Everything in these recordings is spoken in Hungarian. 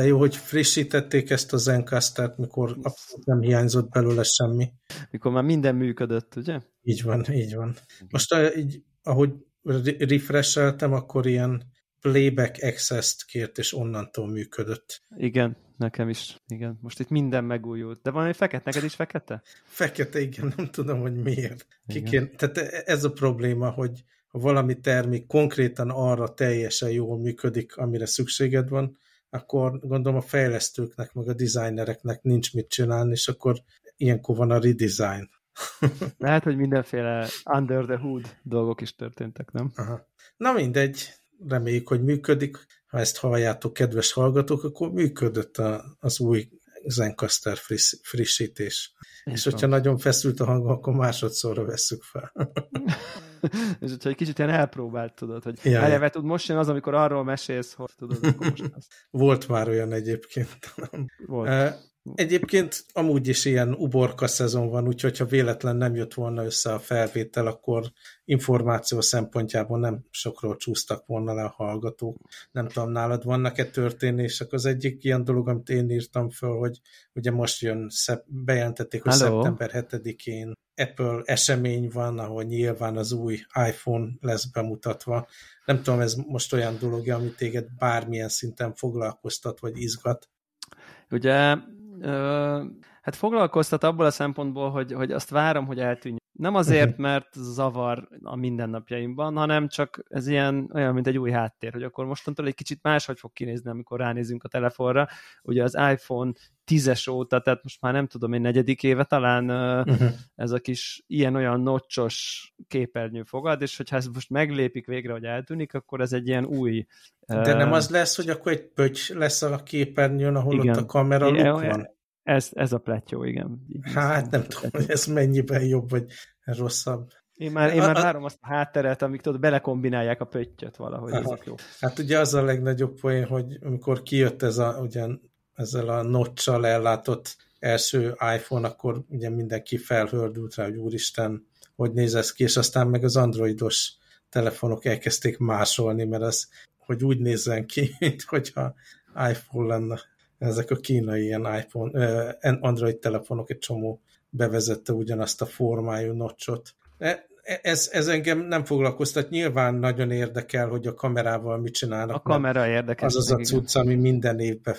De jó, hogy frissítették ezt a Zencastert, mikor nem hiányzott belőle semmi. Mikor már minden működött, ugye? Így van, így van. Most így, ahogy refresheltem, akkor ilyen playback access-t kért, és onnantól működött. Igen, nekem is. Igen. Most itt minden megújult. De valami fekete, neked is fekete? Fekete, igen, nem tudom, hogy miért. Kikén, tehát ez a probléma, hogy ha valami termék konkrétan arra teljesen jól működik, amire szükséged van, akkor gondolom a fejlesztőknek, meg a designereknek nincs mit csinálni, és akkor ilyenkor van a redesign. Lehet, hogy mindenféle under the hood dolgok is történtek, nem? Aha. Na mindegy, reméljük, hogy működik. Ha ezt halljátok, kedves hallgatók, akkor működött a, az új Zencaster friss, frissítés. Én és hogyha nagyon feszült a hang, akkor másodszorra vesszük fel. és hogyha egy kicsit ilyen elpróbált, tudod, hogy ja, eleve tud most jön az, amikor arról mesélsz, hogy tudod, most az. Volt már olyan egyébként. Volt. Egyébként amúgy is ilyen uborka szezon van, úgyhogy ha véletlen nem jött volna össze a felvétel, akkor információ szempontjából nem sokról csúsztak volna le a hallgatók. Nem tudom, nálad vannak-e történések? Az egyik ilyen dolog, amit én írtam föl, hogy ugye most jön, bejelentették, hogy Hello. szeptember 7-én Apple esemény van, ahol nyilván az új iPhone lesz bemutatva. Nem tudom, ez most olyan dolog, ami téged bármilyen szinten foglalkoztat, vagy izgat. Ugye hát foglalkoztat abból a szempontból, hogy, hogy azt várom, hogy eltűnjön. Nem azért, mert zavar a mindennapjaimban, hanem csak ez ilyen olyan, mint egy új háttér, hogy akkor mostantól egy kicsit máshogy fog kinézni, amikor ránézünk a telefonra. Ugye az iPhone 10-es óta, tehát most már nem tudom, egy negyedik éve talán uh-huh. ez a kis ilyen-olyan nocsos képernyő fogad, és hogyha ez most meglépik végre, hogy eltűnik, akkor ez egy ilyen új... De nem az lesz, hogy akkor egy pöcs lesz a képernyőn, ahol igen. ott a kamera igen, van? Ez, ez a pletyó, igen. Hát nem tudom, hogy ez mennyiben jobb, vagy rosszabb. Én már, én már a, várom azt a hátteret, amik tudod, belekombinálják a pöttyöt valahogy. Aha. jó. Hát ugye az a legnagyobb poén, hogy amikor kijött ez a, ugyan, ezzel a notcsal ellátott első iPhone, akkor ugye mindenki felhördült rá, hogy úristen, hogy néz ez ki, és aztán meg az androidos telefonok elkezdték másolni, mert az, hogy úgy nézzen ki, mint hogyha iPhone lenne ezek a kínai ilyen iPhone, Android telefonok egy csomó bevezette ugyanazt a formájú nocsot. E, e, ez, ez engem nem foglalkoztat. Nyilván nagyon érdekel, hogy a kamerával mit csinálnak. A kamera érdekes. Az az a cucc, ami minden évben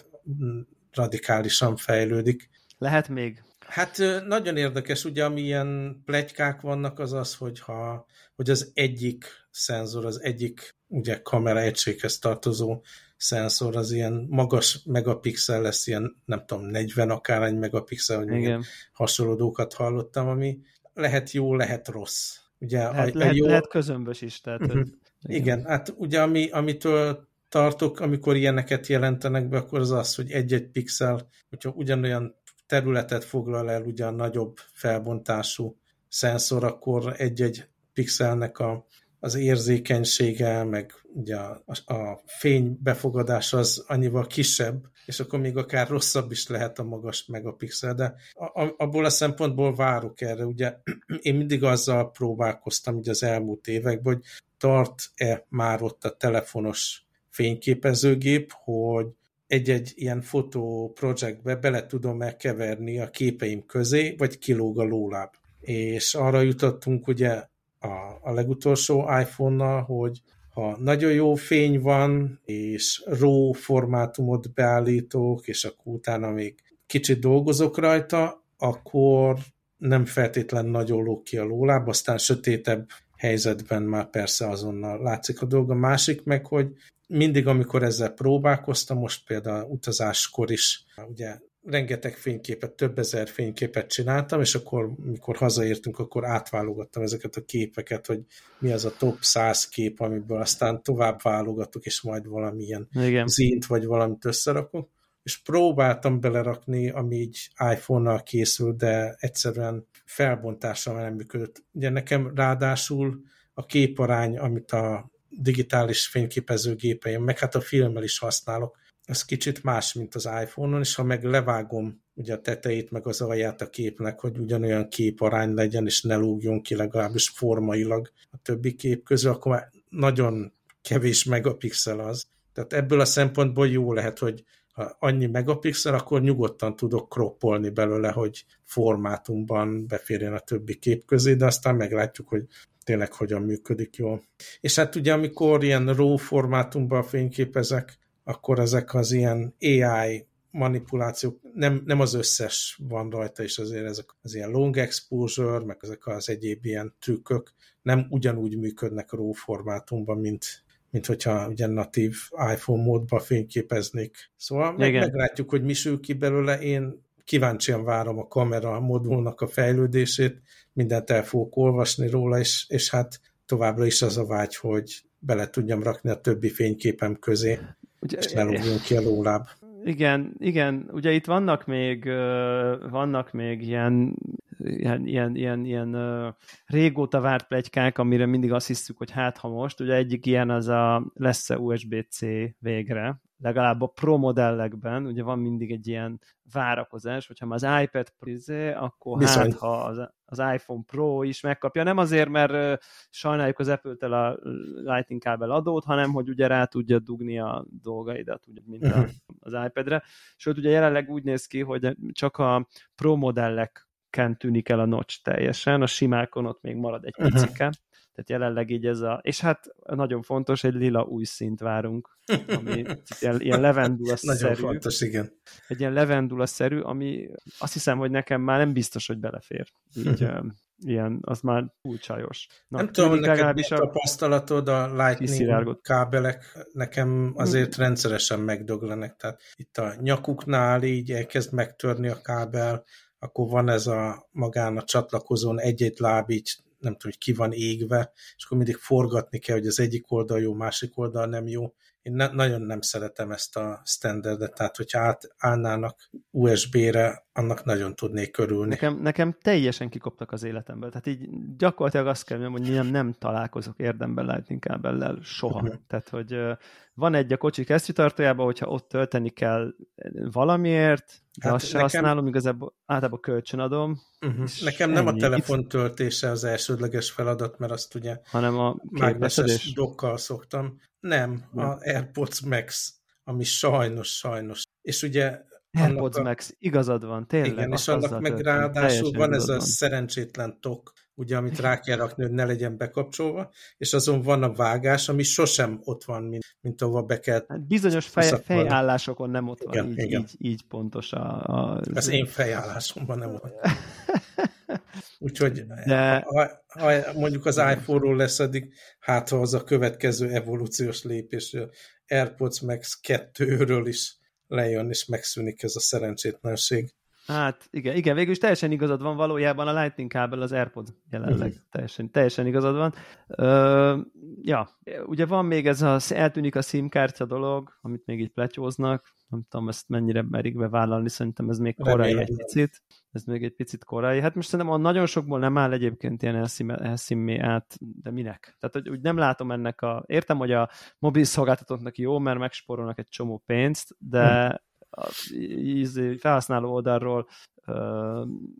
radikálisan fejlődik. Lehet még? Hát nagyon érdekes, ugye amilyen plegykák vannak, az az, hogy, ha, hogy az egyik szenzor, az egyik ugye kamera egységhez tartozó szenzor az ilyen magas megapixel lesz, ilyen nem tudom, 40 akár egy megapixel, vagy Igen. hasonló dolgokat hallottam, ami lehet jó, lehet rossz. Ugye, lehet, a, lehet, jó... lehet közömbös is. Tehát, uh-huh. igen. igen, hát ugye ami, amitől tartok, amikor ilyeneket jelentenek be, akkor az az, hogy egy-egy pixel, hogyha ugyanolyan területet foglal el ugyan nagyobb felbontású szenzor, akkor egy-egy pixelnek a az érzékenysége, meg ugye a, a fény befogadás az annyival kisebb, és akkor még akár rosszabb is lehet a magas megapixel, de a, a, abból a szempontból várok erre. Ugye én mindig azzal próbálkoztam ugye az elmúlt években, hogy tart-e már ott a telefonos fényképezőgép, hogy egy-egy ilyen fotó projektbe bele tudom-e keverni a képeim közé, vagy kilóg a lóláb. És arra jutottunk ugye a, a legutolsó iPhone-nal, hogy ha nagyon jó fény van, és RAW formátumot beállítok, és akkor utána még kicsit dolgozok rajta, akkor nem feltétlen nagyon lók ki a lóláb, aztán sötétebb helyzetben már persze azonnal látszik a dolga. Másik meg, hogy mindig, amikor ezzel próbálkoztam, most például utazáskor is, ugye rengeteg fényképet, több ezer fényképet csináltam, és akkor, mikor hazaértünk, akkor átválogattam ezeket a képeket, hogy mi az a top 100 kép, amiből aztán tovább válogatok, és majd valamilyen Igen. zint, vagy valamit összerakok. És próbáltam belerakni, ami így iPhone-nal készül, de egyszerűen felbontással nem működött. Ugye nekem ráadásul a képarány, amit a digitális fényképezőgépeim, meg hát a filmmel is használok, ez kicsit más, mint az iPhone-on, és ha meg levágom ugye a tetejét, meg az alját a képnek, hogy ugyanolyan képarány legyen, és ne lúgjon ki legalábbis formailag a többi kép közül, akkor már nagyon kevés megapixel az. Tehát ebből a szempontból jó lehet, hogy ha annyi megapixel, akkor nyugodtan tudok kroppolni belőle, hogy formátumban beférjen a többi kép közé, de aztán meglátjuk, hogy tényleg hogyan működik jól. És hát ugye amikor ilyen RAW formátumban fényképezek, akkor ezek az ilyen AI manipulációk, nem, nem az összes van rajta, és azért ezek az ilyen long exposure, meg ezek az egyéb ilyen trükkök nem ugyanúgy működnek a RAW formátumban, mint, mint hogyha ugye natív iPhone módba fényképeznék. Szóval meg, meglátjuk, hogy mi sül ki belőle. Én kíváncsian várom a kamera modulnak a fejlődését, mindent el fogok olvasni róla, és, és hát továbbra is az a vágy, hogy bele tudjam rakni a többi fényképem közé, Ugye, és ki a lóláb. Igen, igen, ugye itt vannak még, vannak még ilyen, ilyen, ilyen, ilyen, ilyen régóta várt plegykák, amire mindig azt hiszük, hogy hát ha most, ugye egyik ilyen az a lesz-e USB-C végre, legalább a Pro modellekben, ugye van mindig egy ilyen várakozás, hogyha már az iPad Pro, izé, akkor Bizony. hát ha az, az iPhone Pro is megkapja, nem azért, mert sajnáljuk az Apple-tel a Lightning kábel adót, hanem hogy ugye rá tudja dugni a dolgaidat, ugye, mint uh-huh. az iPad-re. Sőt, ugye jelenleg úgy néz ki, hogy csak a Pro modellek tűnik el a notch teljesen, a simákon ott még marad egy uh-huh. Tehát jelenleg így ez a, és hát nagyon fontos, egy lila új szint várunk, ami ilyen, ilyen levendula-szerű. Nagyon fontos, igen. Egy ilyen levendula-szerű, ami azt hiszem, hogy nekem már nem biztos, hogy belefér. Így, ilyen, az már túl csajos. Na, nem tudom, neked a tapasztalatod a Lightning kábelek nekem azért hmm. rendszeresen megdöglenek, tehát itt a nyakuknál így elkezd megtörni a kábel, akkor van ez a magán a csatlakozón egy-egy láb így nem tudom, hogy ki van égve, és akkor mindig forgatni kell, hogy az egyik oldal jó, másik oldal nem jó. Én ne, nagyon nem szeretem ezt a standardet, tehát hogyha átállnának USB-re, annak nagyon tudnék körülni. Nekem, nekem teljesen kikoptak az életemből, tehát így gyakorlatilag azt kell mondani, hogy nem, nem találkozok érdemben Lightning kábellel soha. Uh-huh. Tehát, hogy van egy a kocsi kesztyűtartójában, hogyha ott tölteni kell valamiért, de hát azt se nekem... használom, igazából általában kölcsönadom. Uh-huh. Nekem nem ennyi. a telefon töltése az elsődleges feladat, mert azt ugye hanem a mágneses dokkal szoktam. Nem, a AirPods Max, ami sajnos, sajnos. És ugye AirPods a... Max, igazad van, tényleg. Igen, és annak meg ráadásul van ez a van. szerencsétlen tok, ugye, amit rá kell rakni, hogy ne legyen bekapcsolva, és azon van a vágás, ami sosem ott van, mint, mint ahova be kell. Hát bizonyos fej, fejállásokon nem ott van, igen, így, igen. Így, így pontos a... a... Az én fejállásomban nem ott. Úgyhogy De... ha, ha mondjuk az iPhone-ról lesz addig, hát ha az a következő evolúciós lépés, AirPods Max 2-ről is lejön, és megszűnik ez a szerencsétlenség. Hát igen, igen, végül is teljesen igazad van valójában a Lightning kábel az AirPod jelenleg. Teljesen, teljesen igazad van. Ö, ja, ugye van még ez az eltűnik a SIM kártya dolog, amit még így pletyóznak. Nem tudom, ezt mennyire merik bevállalni, szerintem ez még korai Remélem. egy picit. Ez még egy picit korai. Hát most szerintem a nagyon sokból nem áll egyébként ilyen elszímé át, de minek? Tehát, hogy úgy nem látom ennek a... Értem, hogy a mobil szolgáltatóknak jó, mert megspórolnak egy csomó pénzt, de hmm felhasználó oldalról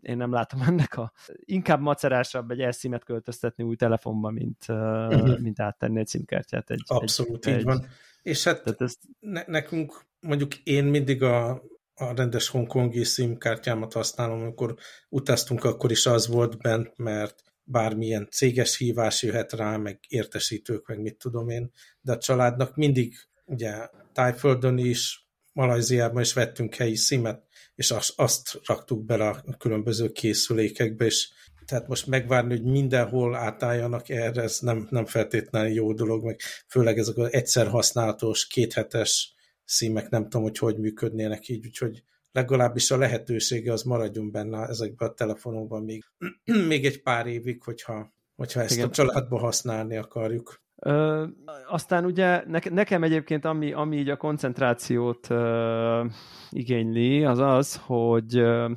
én nem látom ennek a... Inkább macerásabb egy elszímet költöztetni új telefonba, mint, uh-huh. mint áttenni egy szimkártyát. Egy, Abszolút egy, így egy, van. És hát ezt... ne, nekünk, mondjuk én mindig a, a rendes hongkongi szimkártyámat használom, amikor utaztunk, akkor is az volt bent, mert bármilyen céges hívás jöhet rá, meg értesítők, meg mit tudom én, de a családnak mindig ugye Tájföldön is, Malajziában is vettünk helyi szimet, és azt, raktuk bele a különböző készülékekbe, és tehát most megvárni, hogy mindenhol átálljanak erre, ez nem, nem feltétlenül jó dolog, meg főleg ezek az egyszer használatos, kéthetes szímek, nem tudom, hogy hogy működnének így, úgyhogy legalábbis a lehetősége az maradjon benne ezekben a telefonokban még, még egy pár évig, hogyha, hogyha ezt Igen. a családba használni akarjuk. Ö, aztán ugye ne, nekem egyébként, ami, ami így a koncentrációt ö, igényli, az az, hogy ö,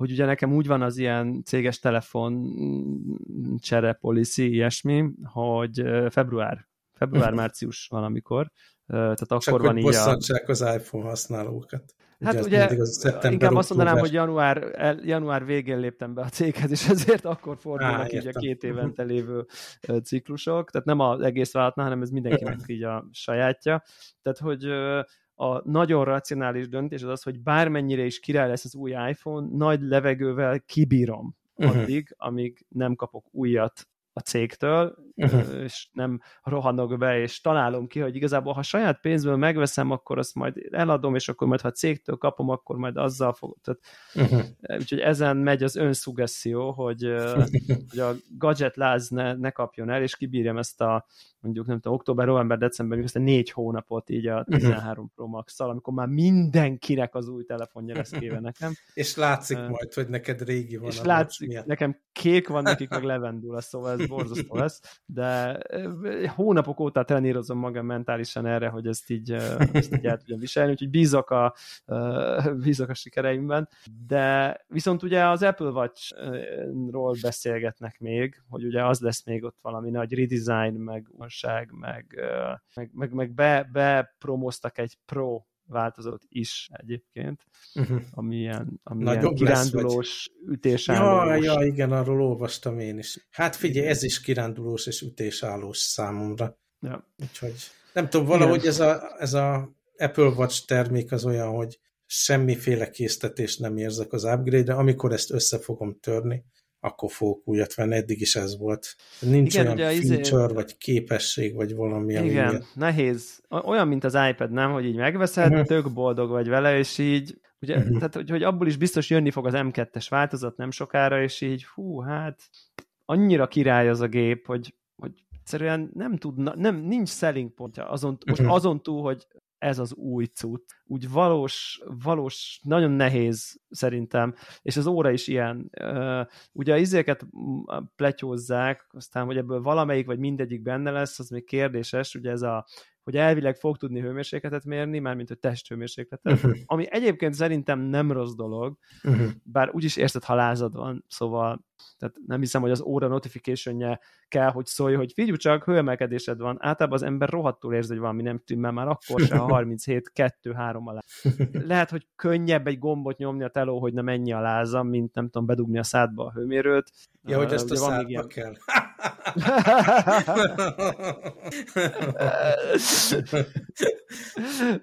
hogy ugye nekem úgy van az ilyen céges telefon csere policy, ilyesmi, hogy február, február-március valamikor, tehát akkor Csak van így a... az iPhone használókat. Hát ugye, ugye az inkább azt mondanám, hogy január, január végén léptem be a céghez, és ezért akkor fordulnak Á, így a két évente lévő ciklusok, tehát nem az egész vállalatnál, hanem ez mindenkinek így a sajátja. Tehát, hogy a nagyon racionális döntés az az, hogy bármennyire is király lesz az új iPhone, nagy levegővel kibírom uh-huh. addig, amíg nem kapok újat a cégtől, uh-huh. és nem rohanok be, és találom ki, hogy igazából, ha saját pénzből megveszem, akkor azt majd eladom, és akkor majd, ha a cégtől kapom, akkor majd azzal fog. Tehát, uh-huh. Úgyhogy ezen megy az önszugesszió, hogy, hogy a gadget láz ne, ne kapjon el, és kibírjam ezt a mondjuk nem tudom, október, november, december, még ezt négy hónapot így a 13 uh-huh. Pro max amikor már mindenkinek az új telefonja lesz kéve nekem. és látszik uh, majd, hogy neked régi van. És látszik, nekem kék van, nekik meg levendula, szóval ez borzasztó lesz, de hónapok óta trenírozom magam mentálisan erre, hogy ezt így, ezt így el tudjam viselni, úgyhogy bízok a, bízok a sikereimben, de viszont ugye az Apple Watch-ról beszélgetnek még, hogy ugye az lesz még ott valami nagy redesign, meg újdonság, meg, meg, meg, meg be, bepromoztak egy Pro változót is egyébként, uh-huh. ami ilyen, ami ilyen kirándulós, lesz, vagy... ütésállós. Ja, ja, igen, arról olvastam én is. Hát figyelj, ez is kirándulós és ütésállós számomra. Ja. Úgyhogy nem tudom, valahogy ez a, ez a Apple Watch termék az olyan, hogy semmiféle késztetést nem érzek az upgrade-re, amikor ezt össze fogom törni, akkor fogok újat venni, eddig is ez volt. Nincs Igen, olyan ugye feature, izé... vagy képesség, vagy valami. Igen, ami... nehéz. Olyan, mint az iPad, nem? Hogy így megveszed, uh-huh. tök boldog vagy vele, és így, ugye, uh-huh. tehát, hogy, hogy abból is biztos jönni fog az M2-es változat nem sokára, és így, hú, hát annyira király az a gép, hogy, hogy egyszerűen nem tudna, nem, nincs selling pontja azon, most uh-huh. azon túl, hogy ez az új cucc. Úgy valós, valós, nagyon nehéz szerintem, és az óra is ilyen. Ugye a izéket pletyózzák, aztán, hogy ebből valamelyik vagy mindegyik benne lesz, az még kérdéses, ugye ez a hogy elvileg fog tudni hőmérsékletet mérni, mármint hogy testhőmérsékletet, uh-huh. ami egyébként szerintem nem rossz dolog, uh-huh. bár úgyis érzed, ha lázad van, szóval tehát nem hiszem, hogy az óra notification kell, hogy szólj, hogy figyelj csak, hőemelkedésed van. Általában az ember rohadtul érzi, hogy valami nem tűnne már akkor se, ha 37, 2, 3 alá. Lehet, hogy könnyebb egy gombot nyomni a teló, hogy nem ennyi a lázam, mint nem tudom, bedugni a szádba a hőmérőt. Ja, hogy ezt a szádba ilyen... kell.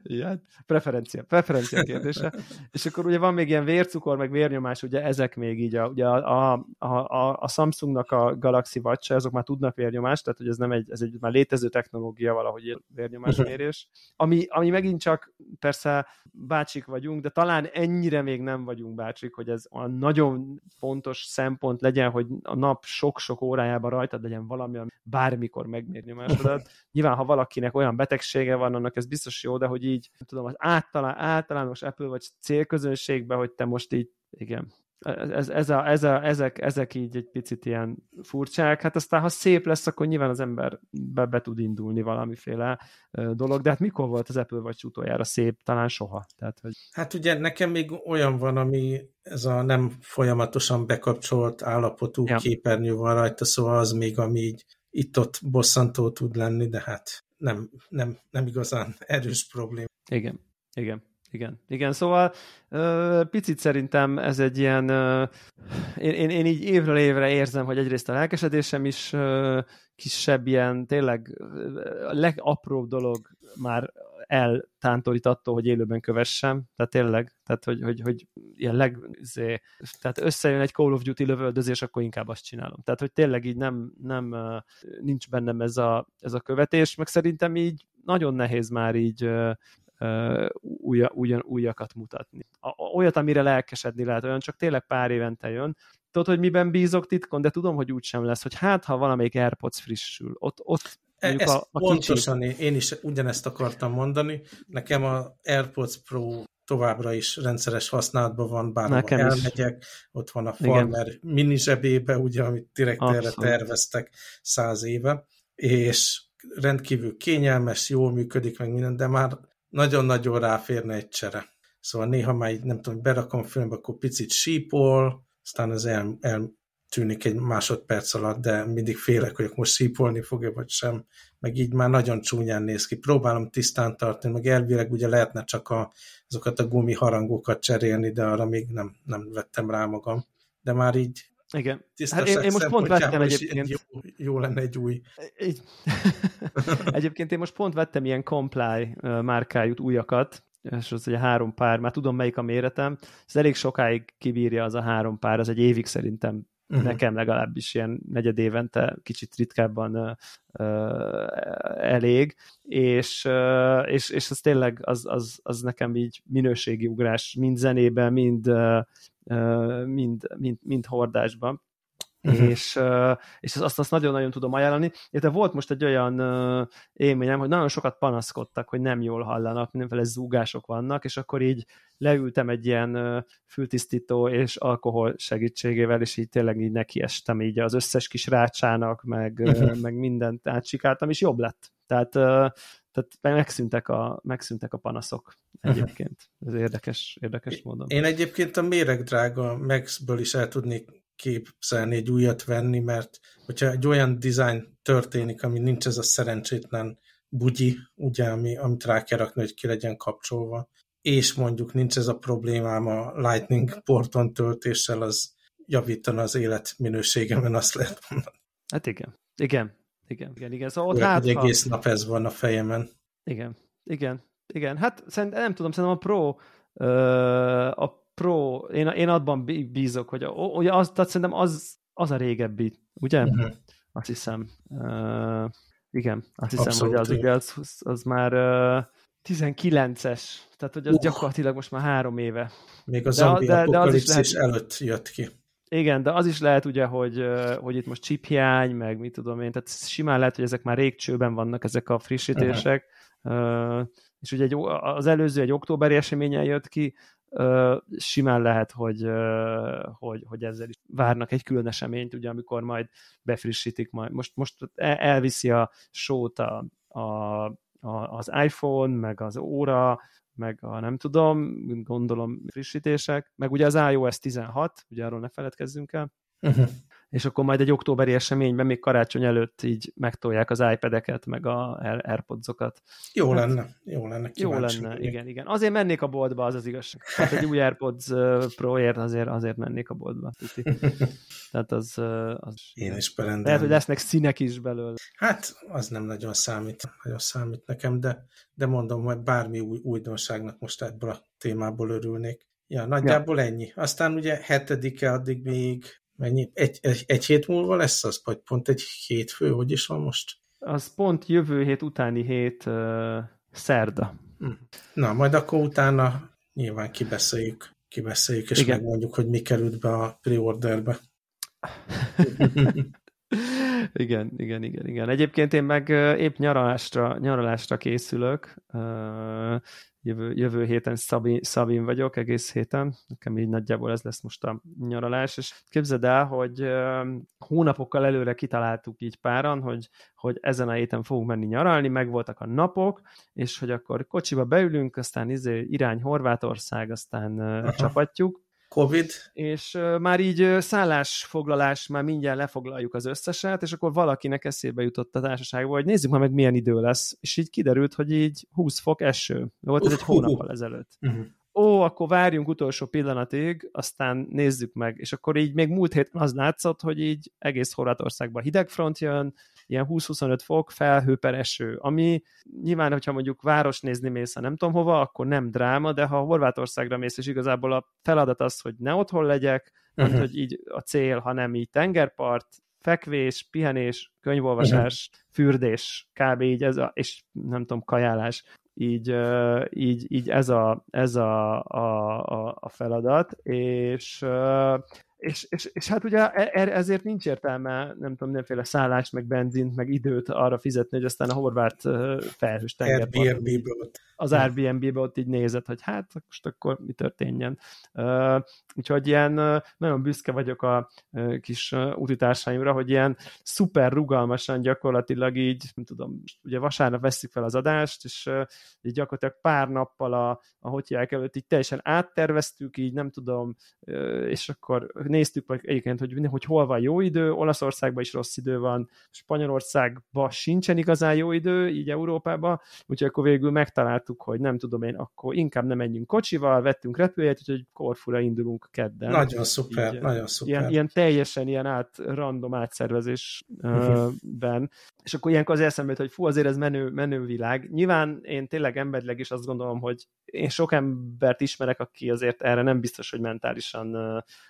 ja, preferencia, preferencia kérdése. És akkor ugye van még ilyen vércukor, meg vérnyomás, ugye ezek még így, a, ugye a, a, a, a Samsungnak a Galaxy watch azok már tudnak vérnyomást, tehát hogy ez nem egy, ez egy már létező technológia valahogy vérnyomásmérés, ami, ami megint csak persze bácsik vagyunk, de talán ennyire még nem vagyunk bácsik, hogy ez a nagyon fontos szempont legyen, hogy a nap sok-sok órájában rajtad legyen valami, ami bármikor megmér nyomásodat. Nyilván, ha valakinek olyan betegsége van, annak ez biztos jó, de hogy így, tudom, az általán, általános Apple vagy célközönségben, hogy te most így, igen, ez, ez a, ez a, ezek, ezek így egy picit ilyen furcsák. Hát aztán, ha szép lesz, akkor nyilván az ember be, be tud indulni valamiféle dolog, de hát mikor volt az Apple vagy utoljára szép? Talán soha. Tehát, hogy... Hát ugye nekem még olyan van, ami ez a nem folyamatosan bekapcsolt állapotú ja. képernyő van rajta, szóval az még, ami így itt-ott bosszantó tud lenni, de hát nem, nem, nem igazán erős probléma. Igen, igen. Igen, igen, szóval picit szerintem ez egy ilyen, én, én, én így évről évre érzem, hogy egyrészt a lelkesedésem is kisebb ilyen, tényleg a legapróbb dolog már eltántorít attól, hogy élőben kövessem, tehát tényleg, tehát hogy, hogy, hogy ilyen leg, zé, tehát összejön egy Call of Duty lövöldözés, akkor inkább azt csinálom. Tehát, hogy tényleg így nem, nem nincs bennem ez a, ez a követés, meg szerintem így nagyon nehéz már így új, új, újakat mutatni. Olyat, amire lelkesedni lehet, olyan csak tényleg pár évente jön. Tudod, hogy miben bízok titkon, de tudom, hogy úgy sem lesz, hogy hát, ha valamelyik AirPods frissül, ott, ott e, ezt a, a pontosan kicsi... én is ugyanezt akartam mondani. Nekem a AirPods Pro továbbra is rendszeres használatban van, bár Nekem elmegyek, is. ott van a Farmer Igen. mini zsebébe, ugye, amit direkt Abszolút. erre terveztek száz éve, és rendkívül kényelmes, jól működik meg minden, de már nagyon-nagyon ráférne egy csere. Szóval néha már így, nem tudom, berakom filmbe, akkor picit sípol, aztán az el, eltűnik egy másodperc alatt, de mindig félek, hogy most sípolni fogja, vagy sem. Meg így már nagyon csúnyán néz ki. Próbálom tisztán tartani, meg elvileg ugye lehetne csak a, azokat a gumi harangokat cserélni, de arra még nem, nem vettem rá magam. De már így igen. Hát én, én most pont vettem egyébként. Jó, jó lenne egy új. egyébként én most pont vettem ilyen Comply márkájú újakat, és az ugye három pár, már tudom melyik a méretem, ez elég sokáig kibírja az a három pár, az egy évig szerintem uh-huh. nekem legalábbis ilyen negyed évente, kicsit ritkábban uh, uh, elég, és, uh, és, és az tényleg az, az, az nekem így minőségi ugrás, mind zenében, mind, uh, mind, mind, mind hordásban. Uh-huh. És, és azt, azt nagyon-nagyon tudom ajánlani. Illetve volt most egy olyan élményem, hogy nagyon sokat panaszkodtak, hogy nem jól hallanak, mindenféle zúgások vannak, és akkor így leültem egy ilyen fültisztító és alkohol segítségével, és így tényleg így nekiestem így az összes kis rácsának, meg, uh-huh. meg mindent átsikáltam, és jobb lett. Tehát, tehát megszűntek a, megszűntek a panaszok egyébként. Ez érdekes, érdekes módon. Én egyébként a méregdrága Maxből is el tudnék képzelni egy újat venni, mert hogyha egy olyan design történik, ami nincs ez a szerencsétlen bugyi, ugye, ami, amit rá kell rakni, hogy ki legyen kapcsolva, és mondjuk nincs ez a problémám a Lightning porton töltéssel, az javítana az életminőségemen, azt lehet mondani. Hát igen, igen, igen, igen, igen. Szóval ott hát, egész nap ez van a fejemen. Igen, igen, igen. Hát szerintem, nem tudom, szerintem a Pro a Pro, én, én abban bízok, hogy ugye az, tehát szerintem az, az a régebbi, ugye? Uh-huh. Azt hiszem. Uh, igen, azt hiszem, Abszolút, hogy az, ugye, az, az már uh, 19-es, tehát hogy az uh. gyakorlatilag most már három éve. Még a zombi de, de, de az is lehet, előtt jött ki. Igen, de az is lehet ugye, hogy, hogy itt most chip hiány, meg mit tudom én, tehát simán lehet, hogy ezek már rég csőben vannak, ezek a frissítések, uh-huh. uh, és ugye egy, az előző egy októberi eseményen jött ki, simán lehet, hogy, hogy, hogy ezzel is várnak egy külön eseményt, ugye, amikor majd befrissítik majd. Most, most elviszi a sót a, a, a, az iPhone, meg az óra, meg a nem tudom, gondolom frissítések, meg ugye az iOS 16, ugye arról ne feledkezzünk el, uh-huh és akkor majd egy októberi eseményben még karácsony előtt így megtolják az iPad-eket, meg a Airpods-okat. Jó hát, lenne, jó lenne. Jó lenne, még. igen, igen. Azért mennék a boltba, az az igazság. Hát egy új Airpods Pro-ért azért, azért mennék a boltba. Tehát az... az Én is berendelem. Lehet, hogy lesznek színek is belőle. Hát, az nem nagyon számít, nagyon számít nekem, de, de mondom, hogy bármi új, újdonságnak most ebből a témából örülnék. Ja, nagyjából ja. ennyi. Aztán ugye hetedike addig még Mennyi? Egy, egy, egy hét múlva lesz az? Vagy pont egy hétfő? Hogy is van most? Az pont jövő hét utáni hét uh, szerda. Hm. Na, majd akkor utána nyilván kibeszéljük, kibeszéljük és Igen. megmondjuk, hogy mi került be a pre-orderbe. igen, igen, igen, igen. Egyébként én meg épp nyaralásra, nyaralásra készülök jövő, jövő héten Szabin, Szabin vagyok, egész héten, nekem így nagyjából ez lesz most a nyaralás, és képzeld el, hogy hónapokkal előre kitaláltuk így páran, hogy, hogy ezen a héten fogunk menni nyaralni, meg voltak a napok, és hogy akkor kocsiba beülünk, aztán izé, irány Horvátország, aztán Aha. csapatjuk, Covid. És már így szállásfoglalás, már mindjárt lefoglaljuk az összeset, és akkor valakinek eszébe jutott a társaságban, hogy nézzük már meg milyen idő lesz. És így kiderült, hogy így 20 fok eső. Volt ez egy hónappal ezelőtt. Uh-huh ó, akkor várjunk utolsó pillanatig, aztán nézzük meg. És akkor így még múlt héten az látszott, hogy így egész Horvátországban hideg front jön, ilyen 20-25 fok, felhő per eső, ami nyilván, hogyha mondjuk város nézni mész, ha nem tudom hova, akkor nem dráma, de ha Horvátországra mész, és igazából a feladat az, hogy ne otthon legyek, uh-huh. hogy így a cél, hanem így tengerpart, fekvés, pihenés, könyvolvasás, uh-huh. fürdés, kb. így ez a, és nem tudom, kajálás így, így, így ez, a, ez a, a, a feladat, és és, és, és hát ugye e, e, ezért nincs értelme, nem tudom, mindenféle szállást, meg benzint, meg időt arra fizetni, hogy aztán a horvát felhős tengerparton az Airbnb-be ott így nézett, hogy hát most akkor mi történjen. Uh, úgyhogy ilyen nagyon büszke vagyok a kis utitársaimra, hogy ilyen szuper rugalmasan gyakorlatilag így, nem tudom, ugye vasárnap veszik fel az adást, és így gyakorlatilag pár nappal a, a hotyák előtt így teljesen átterveztük, így nem tudom, és akkor néztük egyébként, hogy, hogy hol van jó idő, Olaszországban is rossz idő van, Spanyolországban sincsen igazán jó idő, így Európában, úgyhogy akkor végül megtaláltuk, hogy nem tudom én, akkor inkább nem menjünk kocsival, vettünk repülőjét, úgyhogy Korfura indulunk kedden. Nagyon szuper, így, nagyon szuper. Ilyen, ilyen teljesen ilyen át, random átszervezésben, és akkor ilyenkor az eszembe hogy fú, azért ez menő, menő világ. Nyilván én tényleg emberleg is azt gondolom, hogy én sok embert ismerek, aki azért erre nem biztos, hogy mentálisan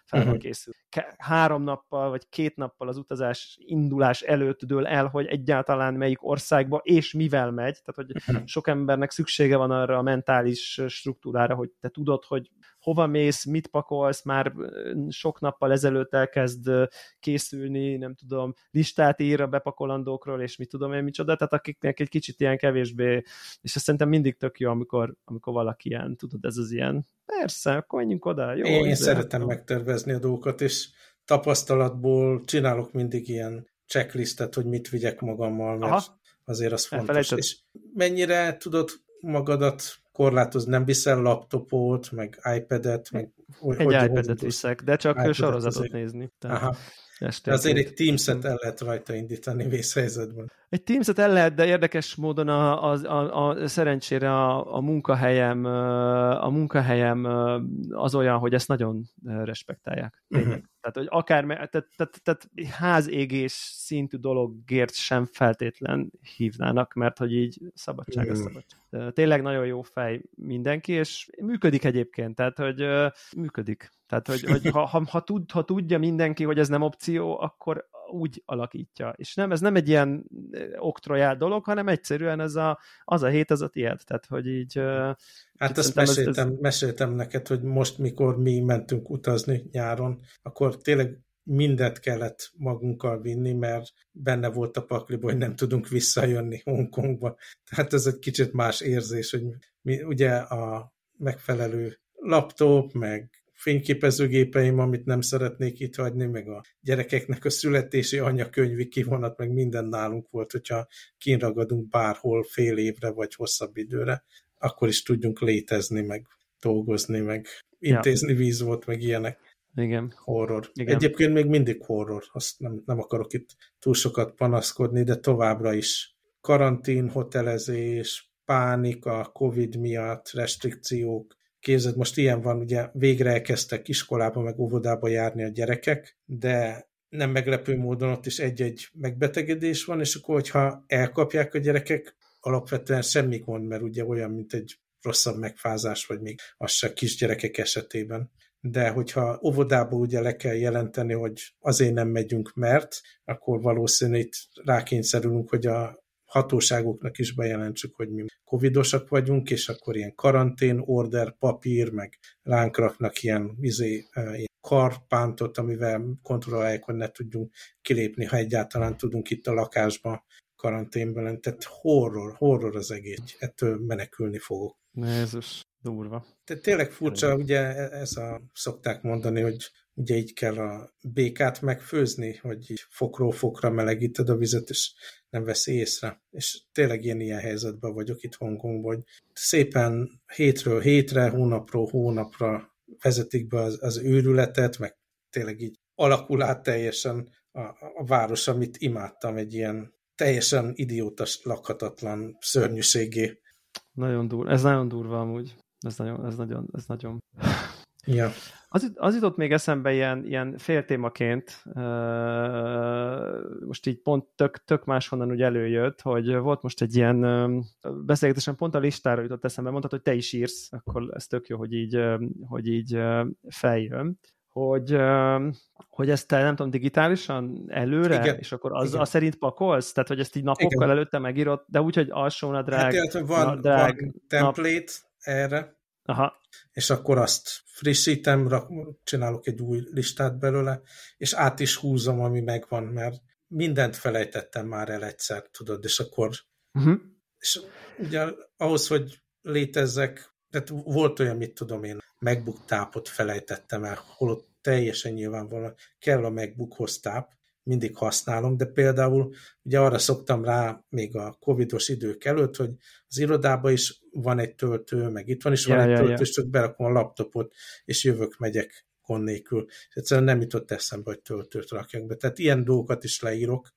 fel van mhm. Készül. Három nappal, vagy két nappal az utazás indulás előtt dől el, hogy egyáltalán melyik országba és mivel megy. Tehát, hogy sok embernek szüksége van arra a mentális struktúrára, hogy te tudod, hogy hova mész, mit pakolsz, már sok nappal ezelőtt elkezd készülni, nem tudom, listát ír a bepakolandókról, és mit tudom én micsoda, tehát akiknek egy kicsit ilyen kevésbé, és azt szerintem mindig tök jó, amikor, amikor valaki ilyen, tudod, ez az ilyen, persze, akkor menjünk oda, jó. Én, én szeretem megtervezni a dolgokat, és tapasztalatból csinálok mindig ilyen checklistet, hogy mit vigyek magammal, mert Aha. azért az fontos. És mennyire tudod magadat korlátozni, nem viszel laptopot, meg iPad-et, meg... Egy hogy iPad-et viszek, de csak iPad sorozatot azért. nézni. Tehát Aha. Azért egy Teams-et el lehet rajta indítani vészhelyzetben. Egy Teams-et el lehet, de érdekes módon a, a, a, a szerencsére a, a munkahelyem a munkahelyem az olyan, hogy ezt nagyon respektálják. Uh-huh. Tehát, hogy akár, tehát, tehát, tehát házégés szintű dologért sem feltétlen hívnának, mert hogy így szabadság uh-huh. a szabadság. Tényleg nagyon jó fej mindenki, és működik egyébként, tehát, hogy működik. Tehát, hogy, hogy ha, ha, ha, tud, ha tudja mindenki, hogy ez nem opció, akkor úgy alakítja. És nem, ez nem egy ilyen oktrojál dolog, hanem egyszerűen ez a, az a hét, az a tiéd. Tehát, hogy így... Hát ezt meséltem, ez, ez... meséltem neked, hogy most, mikor mi mentünk utazni nyáron, akkor tényleg mindent kellett magunkkal vinni, mert benne volt a pakliba, hogy nem tudunk visszajönni Hongkongba. Tehát ez egy kicsit más érzés, hogy mi, ugye a megfelelő laptop, meg fényképezőgépeim, amit nem szeretnék itt hagyni, meg a gyerekeknek a születési anyakönyvi kivonat, meg minden nálunk volt, hogyha kinragadunk bárhol fél évre, vagy hosszabb időre, akkor is tudjunk létezni, meg dolgozni, meg intézni ja. víz volt, meg ilyenek. Igen. Horror. Igen. Egyébként még mindig horror, azt nem, nem akarok itt túl sokat panaszkodni, de továbbra is karantén, hotelezés, pánik a Covid miatt, restrikciók, Képzeld, most ilyen van, ugye végre elkezdtek iskolába, meg óvodába járni a gyerekek, de nem meglepő módon ott is egy-egy megbetegedés van, és akkor, hogyha elkapják a gyerekek, alapvetően semmi gond, mert ugye olyan, mint egy rosszabb megfázás, vagy még az se kisgyerekek esetében. De hogyha óvodából ugye le kell jelenteni, hogy azért nem megyünk, mert, akkor valószínűleg itt rákényszerülünk, hogy a hatóságoknak is bejelentsük, hogy mi covidosak vagyunk, és akkor ilyen karantén, order, papír, meg ránk raknak ilyen, izé, ilyen karpántot, amivel kontrollálják, hogy ne tudjunk kilépni, ha egyáltalán tudunk itt a lakásban karanténben lenni. Tehát horror, horror az egész. Ettől menekülni fogok. Jézus, durva. Tehát tényleg furcsa, ugye e- ez a, szokták mondani, hogy ugye így kell a békát megfőzni, hogy így fokról fokra melegíted a vizet, és nem veszi észre. És tényleg én ilyen helyzetben vagyok itt Hongkongban, hogy szépen hétről hétre, hónapról hónapra vezetik be az, az őrületet, meg tényleg így alakul át teljesen a, a város, amit imádtam, egy ilyen teljesen idiótas, lakhatatlan szörnyűségé. Nagyon durva, ez nagyon durva amúgy. Ez nagyon, ez nagyon, ez nagyon... Ja. Az, az jutott még eszembe ilyen, ilyen féltémaként, most így pont tök, tök máshonnan úgy előjött, hogy volt most egy ilyen beszélgetésen pont a listára jutott eszembe, mondtad, hogy te is írsz, akkor ez tök jó, hogy így, hogy így feljön hogy, hogy ezt te nem tudom, digitálisan előre, igen, és akkor az, az szerint pakolsz? Tehát, hogy ezt így napokkal igen. előtte megírod, de úgy, hogy alsónadrág, hát, van, nadrág, van template nap... erre, Aha. és akkor azt frissítem, rak, csinálok egy új listát belőle, és át is húzom, ami megvan, mert mindent felejtettem már el egyszer, tudod, és akkor uh-huh. és ugye ahhoz, hogy létezzek, tehát volt olyan, mit tudom én, MacBook tápot felejtettem el, holott teljesen nyilvánvalóan kell a MacBookhoz táp, mindig használom, de például ugye arra szoktam rá még a covidos idők előtt, hogy az irodában is van egy töltő, meg itt van is van ja, egy ja, töltő, ja. és csak berakom a laptopot, és jövök, megyek gond nélkül. És egyszerűen nem jutott eszembe, hogy töltőt rakjak be. Tehát ilyen dolgokat is leírok,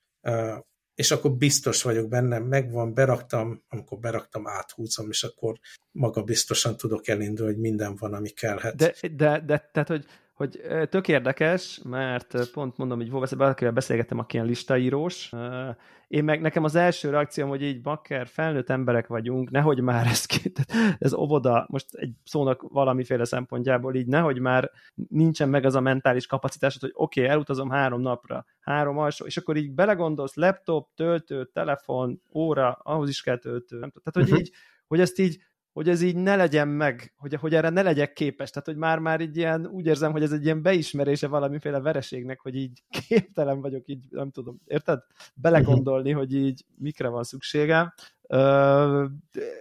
és akkor biztos vagyok benne, megvan, beraktam, amikor beraktam, áthúzom, és akkor maga biztosan tudok elindulni, hogy minden van, ami kellhet. De, de, de tehát, hogy hogy tök érdekes, mert pont mondom, hogy valakivel beszélgettem, aki ilyen listaírós. Én meg nekem az első reakcióm, hogy így bakker, felnőtt emberek vagyunk, nehogy már ez, ez óvoda, most egy szónak valamiféle szempontjából így, nehogy már nincsen meg az a mentális kapacitás, hogy oké, okay, elutazom három napra, három alsó, és akkor így belegondolsz, laptop, töltő, telefon, óra, ahhoz is kell töltő. Nem. Tehát, hogy uh-huh. így, hogy ezt így hogy ez így ne legyen meg, hogy, hogy erre ne legyek képes. Tehát, hogy már-már így ilyen, úgy érzem, hogy ez egy ilyen beismerése valamiféle vereségnek, hogy így képtelen vagyok, így nem tudom, érted? Belegondolni, hogy így mikre van szükségem, Ö,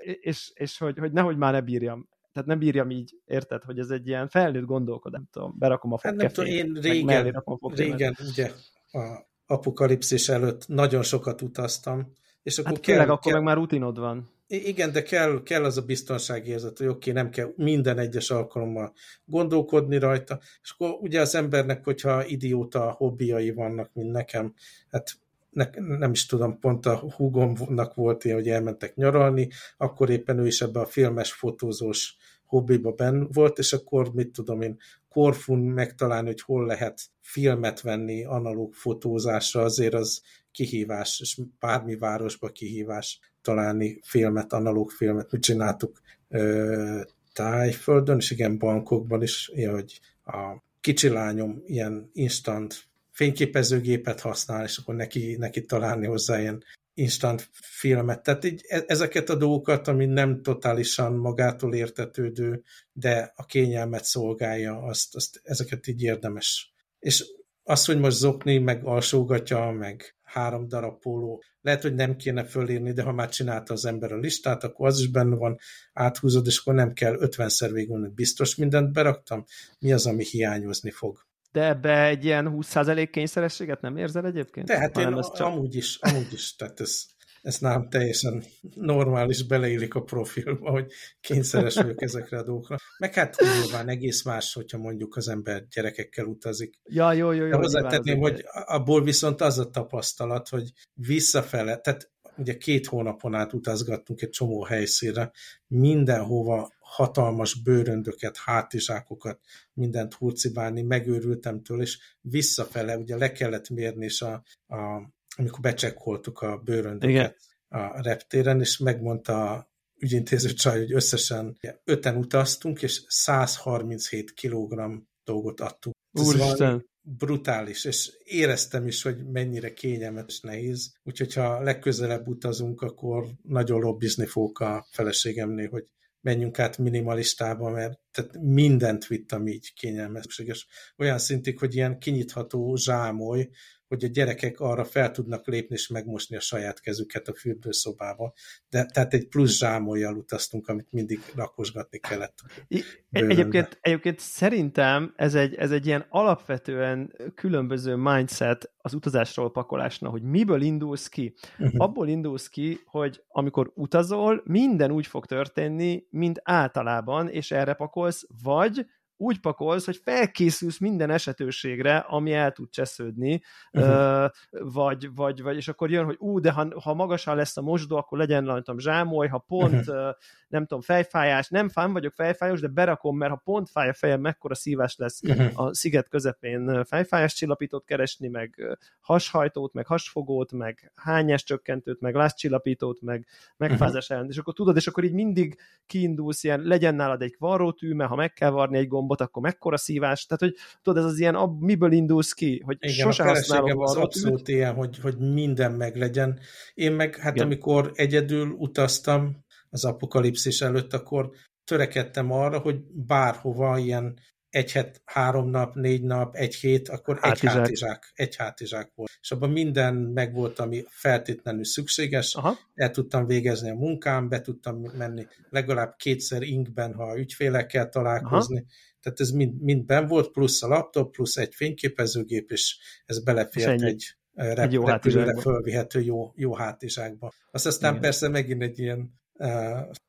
és, és hogy, hogy nehogy már ne bírjam. Tehát nem bírjam így, érted, hogy ez egy ilyen felnőtt gondolkodás, nem tudom, berakom a fogkefét, hát én régen, régen ugye a apokalipszis előtt nagyon sokat utaztam, és akkor hát kell, akkor kell... meg már rutinod van. Igen, de kell, kell az a biztonságérzet, hogy oké, okay, nem kell minden egyes alkalommal gondolkodni rajta, és akkor ugye az embernek, hogyha idióta hobbiai vannak, mint nekem, hát ne, nem is tudom, pont a húgomnak volt ilyen, hogy elmentek nyaralni, akkor éppen ő is ebbe a filmes, fotózós hobbiba benn volt, és akkor mit tudom én, Korfun megtalálni, hogy hol lehet filmet venni analóg fotózásra, azért az kihívás, és bármi városba kihívás találni filmet, analóg filmet. Mi csináltuk ö, Tájföldön, és igen, bankokban is, ilyen, hogy a kicsi lányom ilyen instant fényképezőgépet használ, és akkor neki, neki találni hozzá ilyen instant filmet. Tehát így e, ezeket a dolgokat, ami nem totálisan magától értetődő, de a kényelmet szolgálja, azt, azt ezeket így érdemes. És az, hogy most zokni, meg alsógatja, meg három darab póló. Lehet, hogy nem kéne fölírni, de ha már csinálta az ember a listát, akkor az is benne van, áthúzod, és akkor nem kell 50-szer végülni. Biztos mindent beraktam? Mi az, ami hiányozni fog? De ebbe egy ilyen 20% kényszerességet nem érzel egyébként? Tehát én csak... amúgy is, amúgy is, tehát ez ez nem teljesen normális, beleillik a profilba, hogy kényszeres vagyok ezekre a dolgokra. Meg hát nyilván egész más, hogyha mondjuk az ember gyerekekkel utazik. Ja, jó, jó, jó. De hozzátenném, hogy abból viszont az a tapasztalat, hogy visszafele, tehát ugye két hónapon át utazgattunk egy csomó helyszínre, mindenhova hatalmas bőröndöket, hátizsákokat, mindent hurcibálni, megőrültem tőle, és visszafele ugye le kellett mérni, és a, a amikor becsekkoltuk a bőröndöket Igen. a reptéren, és megmondta a ügyintéző csaj, hogy összesen öten utaztunk, és 137 kg dolgot adtunk. Úristen! brutális, és éreztem is, hogy mennyire kényelmes nehéz. Úgyhogy ha legközelebb utazunk, akkor nagyon lobbizni fogok a feleségemnél, hogy menjünk át minimalistába, mert tehát mindent vittem így kényelmes. Olyan szintig, hogy ilyen kinyitható zsámoly, hogy a gyerekek arra fel tudnak lépni és megmosni a saját kezüket a fürdőszobába. De tehát egy plusz zsámolyjal utaztunk, amit mindig rakosgatni kellett. Egyébként, egyébként szerintem ez egy, ez egy ilyen alapvetően különböző mindset az utazásról pakolásna, hogy miből indulsz ki. Uh-huh. Abból indulsz ki, hogy amikor utazol, minden úgy fog történni, mint általában, és erre pakolsz, vagy úgy pakolsz, hogy felkészülsz minden esetőségre, ami el tud csesződni, uh-huh. vagy, vagy, vagy, és akkor jön, hogy ú, de ha, ha magasan lesz a mosdó, akkor legyen rajtam zsámoly, ha pont, uh-huh. nem tudom, fejfájás, nem fán vagyok fejfájós, de berakom, mert ha pont fáj a fejem, mekkora szívás lesz uh-huh. a sziget közepén fejfájás csillapítót keresni, meg hashajtót, meg hasfogót, meg hányás csökkentőt, meg lázcsillapítót, meg megfázás ellen. És akkor tudod, és akkor így mindig kiindulsz ilyen, legyen nálad egy varrótű, mert ha meg kell varni egy gomb gombot, akkor mekkora szívás, tehát hogy tudod, ez az ilyen, ab, miből indulsz ki, hogy Igen, sose használom az abszolút ilyen, hogy, hogy minden meg legyen. Én meg, hát Igen. amikor egyedül utaztam az apokalipszis előtt, akkor törekedtem arra, hogy bárhova ilyen egy het, három nap, négy nap, egy hét, akkor hátizsák. egy hátizsák, egy hátizsák volt. És abban minden megvolt, ami feltétlenül szükséges. Aha. El tudtam végezni a munkám, be tudtam menni legalább kétszer inkben, ha ügyfélekkel találkozni. Aha. Tehát ez mind, mind ben volt, plusz a laptop, plusz egy fényképezőgép, és ez belefért egy, egy rep, egy jó repülőre fölvihető jó, jó hátizsákba. Azt aztán Igen. persze megint egy ilyen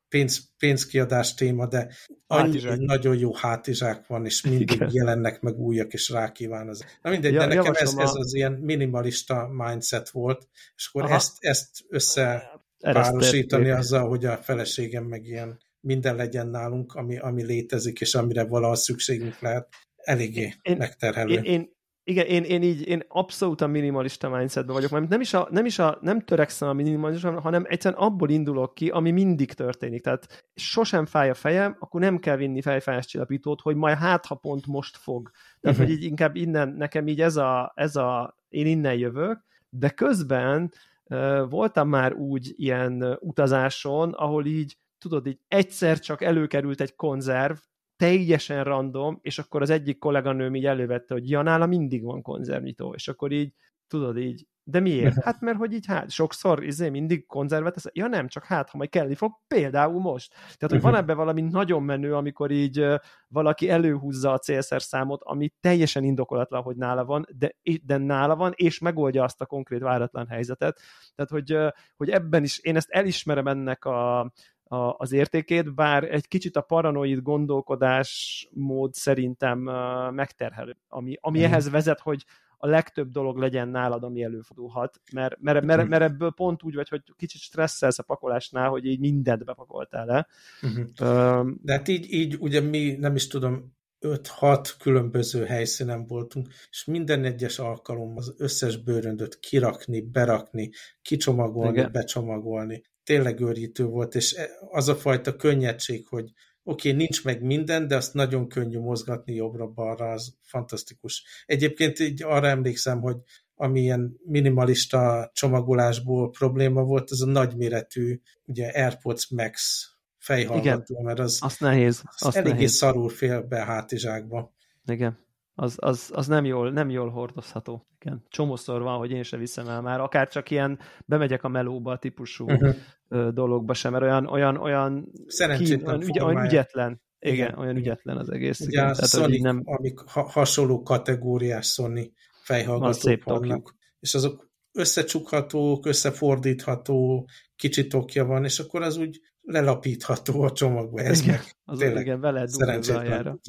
pénz, pénzkiadás téma, de annyi hátizsák. nagyon jó hátizsák van, és mindig Igen. jelennek meg újak, és rákíván az. Na mindegy, ja, de nekem ez, ez az ilyen minimalista mindset volt, és akkor ezt, ezt összepárosítani azzal, hogy a feleségem meg ilyen minden legyen nálunk, ami, ami létezik, és amire valaha szükségünk lehet, eléggé én, megterhelő. Én, én, igen, én, én így, én abszolút a minimalista mindsetben vagyok, mert nem is, a, nem is a, nem törekszem a minimalistra, hanem egyszerűen abból indulok ki, ami mindig történik. Tehát sosem fáj a fejem, akkor nem kell vinni fejfájás csillapítót, hogy majd hát, ha pont most fog. Tehát, uh-huh. hogy így inkább innen, nekem így ez a, ez a, én innen jövök, de közben uh, voltam már úgy ilyen utazáson, ahol így tudod, így egyszer csak előkerült egy konzerv, teljesen random, és akkor az egyik kolléganőm így elővette, hogy ja, nála mindig van konzervnyitó, és akkor így, tudod így, de miért? Hát mert hogy így hát sokszor izé mindig konzervet tesz. Ja nem, csak hát, ha majd kelni fog, például most. Tehát, hogy van ebben valami nagyon menő, amikor így valaki előhúzza a célszer számot, ami teljesen indokolatlan, hogy nála van, de, de nála van, és megoldja azt a konkrét váratlan helyzetet. Tehát, hogy, hogy ebben is, én ezt elismerem ennek a, a, az értékét, bár egy kicsit a paranoid gondolkodás mód szerintem uh, megterhelő, ami, ami mm. ehhez vezet, hogy a legtöbb dolog legyen nálad, ami előfordulhat, mert, mert, mert, mert ebből pont úgy vagy, hogy kicsit stresszelsz a pakolásnál, hogy így mindent bepakoltál le. Uh-huh. De hát így, így ugye mi nem is tudom, 5-6 különböző helyszínen voltunk, és minden egyes alkalom az összes bőröndöt kirakni, berakni, kicsomagolni, Igen. becsomagolni tényleg őrítő volt, és e, az a fajta könnyedség, hogy oké, okay, nincs meg minden, de azt nagyon könnyű mozgatni jobbra-balra, az fantasztikus. Egyébként így arra emlékszem, hogy ami ilyen minimalista csomagolásból probléma volt, az a nagyméretű ugye AirPods Max fejhallgató, Igen, mert az, azt nehéz, az azt eléggé nehéz. szarul fél be a hátizsákba. Igen az, az, az nem, jól, nem jól hordozható. Igen. Csomószor van, hogy én se viszem el már, akár csak ilyen bemegyek a melóba típusú uh-huh. dologba sem, mert olyan, olyan, olyan, kín, olyan, ügy, olyan ügyetlen. Igen, igen, olyan ügyetlen az egész. Ugye igen. a Tehát, Sonic, nem... amik ha, hasonló kategóriás Sony fejhallgatók vannak, és azok összecsukhatók, összefordítható, kicsit okja van, és akkor az úgy lelapítható a csomagba. Ez igen, meg az tényleg igen, vele szerencsétlen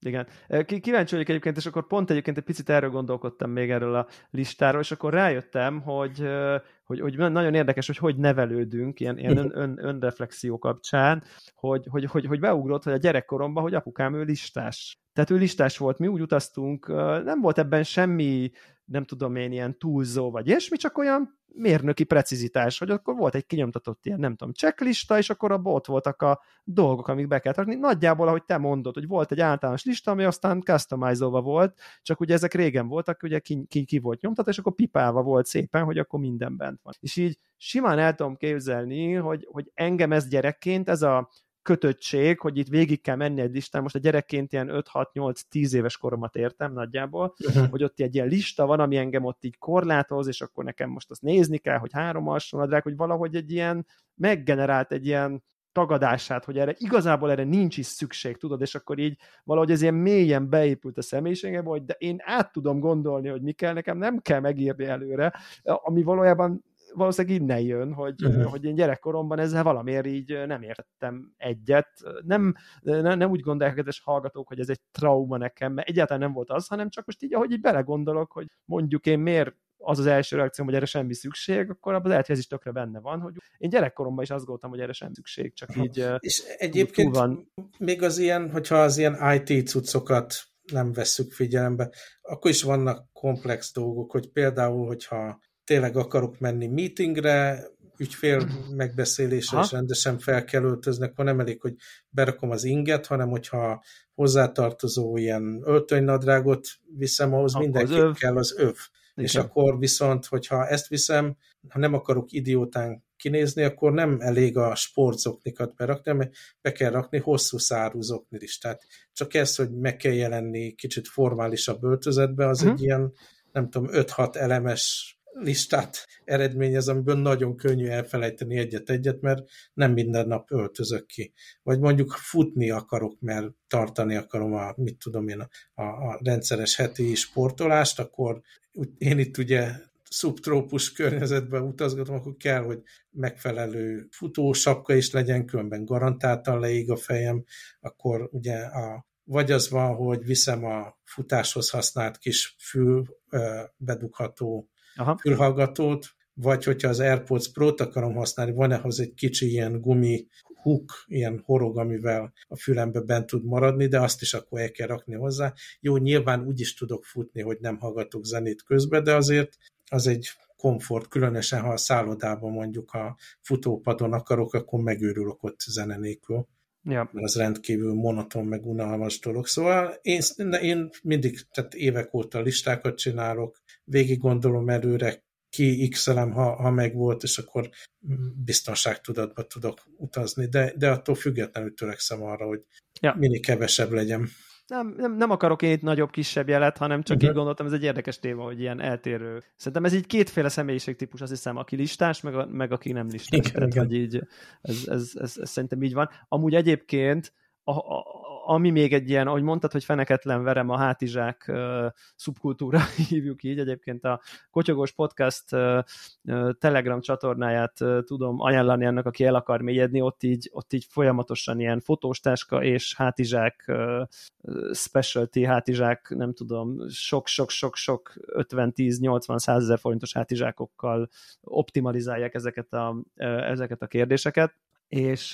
igen. Kíváncsi vagyok egyébként, és akkor pont egyébként egy picit erről gondolkodtam még erről a listáról, és akkor rájöttem, hogy, hogy, hogy nagyon érdekes, hogy hogy nevelődünk ilyen, ilyen ön, ön, önreflexió kapcsán, hogy, hogy, hogy, hogy beugrott, hogy a gyerekkoromban, hogy apukám ő listás. Tehát ő listás volt, mi úgy utaztunk, nem volt ebben semmi nem tudom én, ilyen túlzó vagy ilyesmi, csak olyan mérnöki precizitás, hogy akkor volt egy kinyomtatott ilyen, nem tudom, checklista, és akkor abban ott voltak a dolgok, amik be kell tartani. Nagyjából, ahogy te mondod, hogy volt egy általános lista, ami aztán customizolva volt, csak ugye ezek régen voltak, ugye ki, ki, ki volt nyomtatva, és akkor pipálva volt szépen, hogy akkor minden bent van. És így simán el tudom képzelni, hogy, hogy engem ez gyerekként, ez a kötöttség, hogy itt végig kell menni egy listán, most a gyerekként ilyen 5-6-8-10 éves koromat értem nagyjából, uh-huh. hogy ott egy ilyen lista van, ami engem ott így korlátoz, és akkor nekem most azt nézni kell, hogy három alsónadrág, hogy valahogy egy ilyen meggenerált egy ilyen tagadását, hogy erre igazából erre nincs is szükség, tudod, és akkor így valahogy ez ilyen mélyen beépült a személyiségebe, hogy de én át tudom gondolni, hogy mi kell, nekem nem kell megírni előre, ami valójában valószínűleg innen jön, hogy, uh-huh. hogy én gyerekkoromban ezzel valamiért így nem értettem egyet. Nem, nem, nem úgy gondolják kedves hallgatók, hogy ez egy trauma nekem, mert egyáltalán nem volt az, hanem csak most így, ahogy így belegondolok, hogy mondjuk én miért az az első reakcióm, hogy erre semmi szükség, akkor abban lehet, hogy ez is tökre benne van, hogy én gyerekkoromban is azt gondoltam, hogy erre semmi szükség, csak így És egyébként van. még az ilyen, hogyha az ilyen IT cuccokat nem vesszük figyelembe, akkor is vannak komplex dolgok, hogy például, hogyha tényleg akarok menni meetingre, ügyfél megbeszélésre, és rendesen fel kell öltözni, akkor nem elég, hogy berakom az inget, hanem hogyha hozzátartozó ilyen öltönynadrágot viszem, ahhoz akkor mindenki az kell az öv. Igen. És akkor viszont, hogyha ezt viszem, ha nem akarok idiótán kinézni, akkor nem elég a sportzoknikat berakni, mert be kell rakni hosszú szárú zoknit is. Tehát csak ez, hogy meg kell jelenni kicsit formálisabb öltözetbe, az uh-huh. egy ilyen, nem tudom, 5-6 elemes listát eredményez, amiből nagyon könnyű elfelejteni egyet-egyet, mert nem minden nap öltözök ki. Vagy mondjuk futni akarok, mert tartani akarom a, mit tudom én, a, a rendszeres heti sportolást, akkor én itt ugye szubtrópus környezetben utazgatom, akkor kell, hogy megfelelő futósapka is legyen, különben garantáltan leég a fejem, akkor ugye a, vagy az van, hogy viszem a futáshoz használt kis fül bedugható Aha. fülhallgatót, vagy hogyha az AirPods Pro-t akarom használni, van ehhoz egy kicsi ilyen gumi hook, ilyen horog, amivel a fülembe bent tud maradni, de azt is akkor el kell rakni hozzá. Jó, nyilván úgy is tudok futni, hogy nem hallgatok zenét közben, de azért az egy komfort, különösen ha a szállodában mondjuk a futópadon akarok, akkor megőrülök ott zene nélkül. Ja. Mert az rendkívül monoton, meg unalmas dolog. Szóval én, én mindig, tehát évek óta listákat csinálok, végig gondolom előre, ki x ha, ha meg volt, és akkor biztonságtudatba tudok utazni, de, de attól függetlenül törekszem arra, hogy ja. minél kevesebb legyen. Nem, nem, nem akarok én itt nagyobb-kisebb jelet, hanem csak uh-huh. így gondoltam, ez egy érdekes téma, hogy ilyen eltérő. Szerintem ez így kétféle személyiségtípus, azt hiszem, aki listás, meg, a, meg aki nem listás. Igen, Tehát, igen. hogy így, ez, ez, ez, ez, szerintem így van. Amúgy egyébként a, a, ami még egy ilyen, ahogy mondtad, hogy feneketlen verem a hátizsák uh, szubkultúra, hívjuk így, egyébként a Kotyogós Podcast Telegram csatornáját tudom ajánlani annak, aki el akar mélyedni, ott így, ott így folyamatosan ilyen fotóstáska és hátizsák, specialty hátizsák, nem tudom, sok-sok-sok-sok 50-10-80-100 ezer forintos hátizsákokkal optimalizálják ezeket a, ezeket a kérdéseket és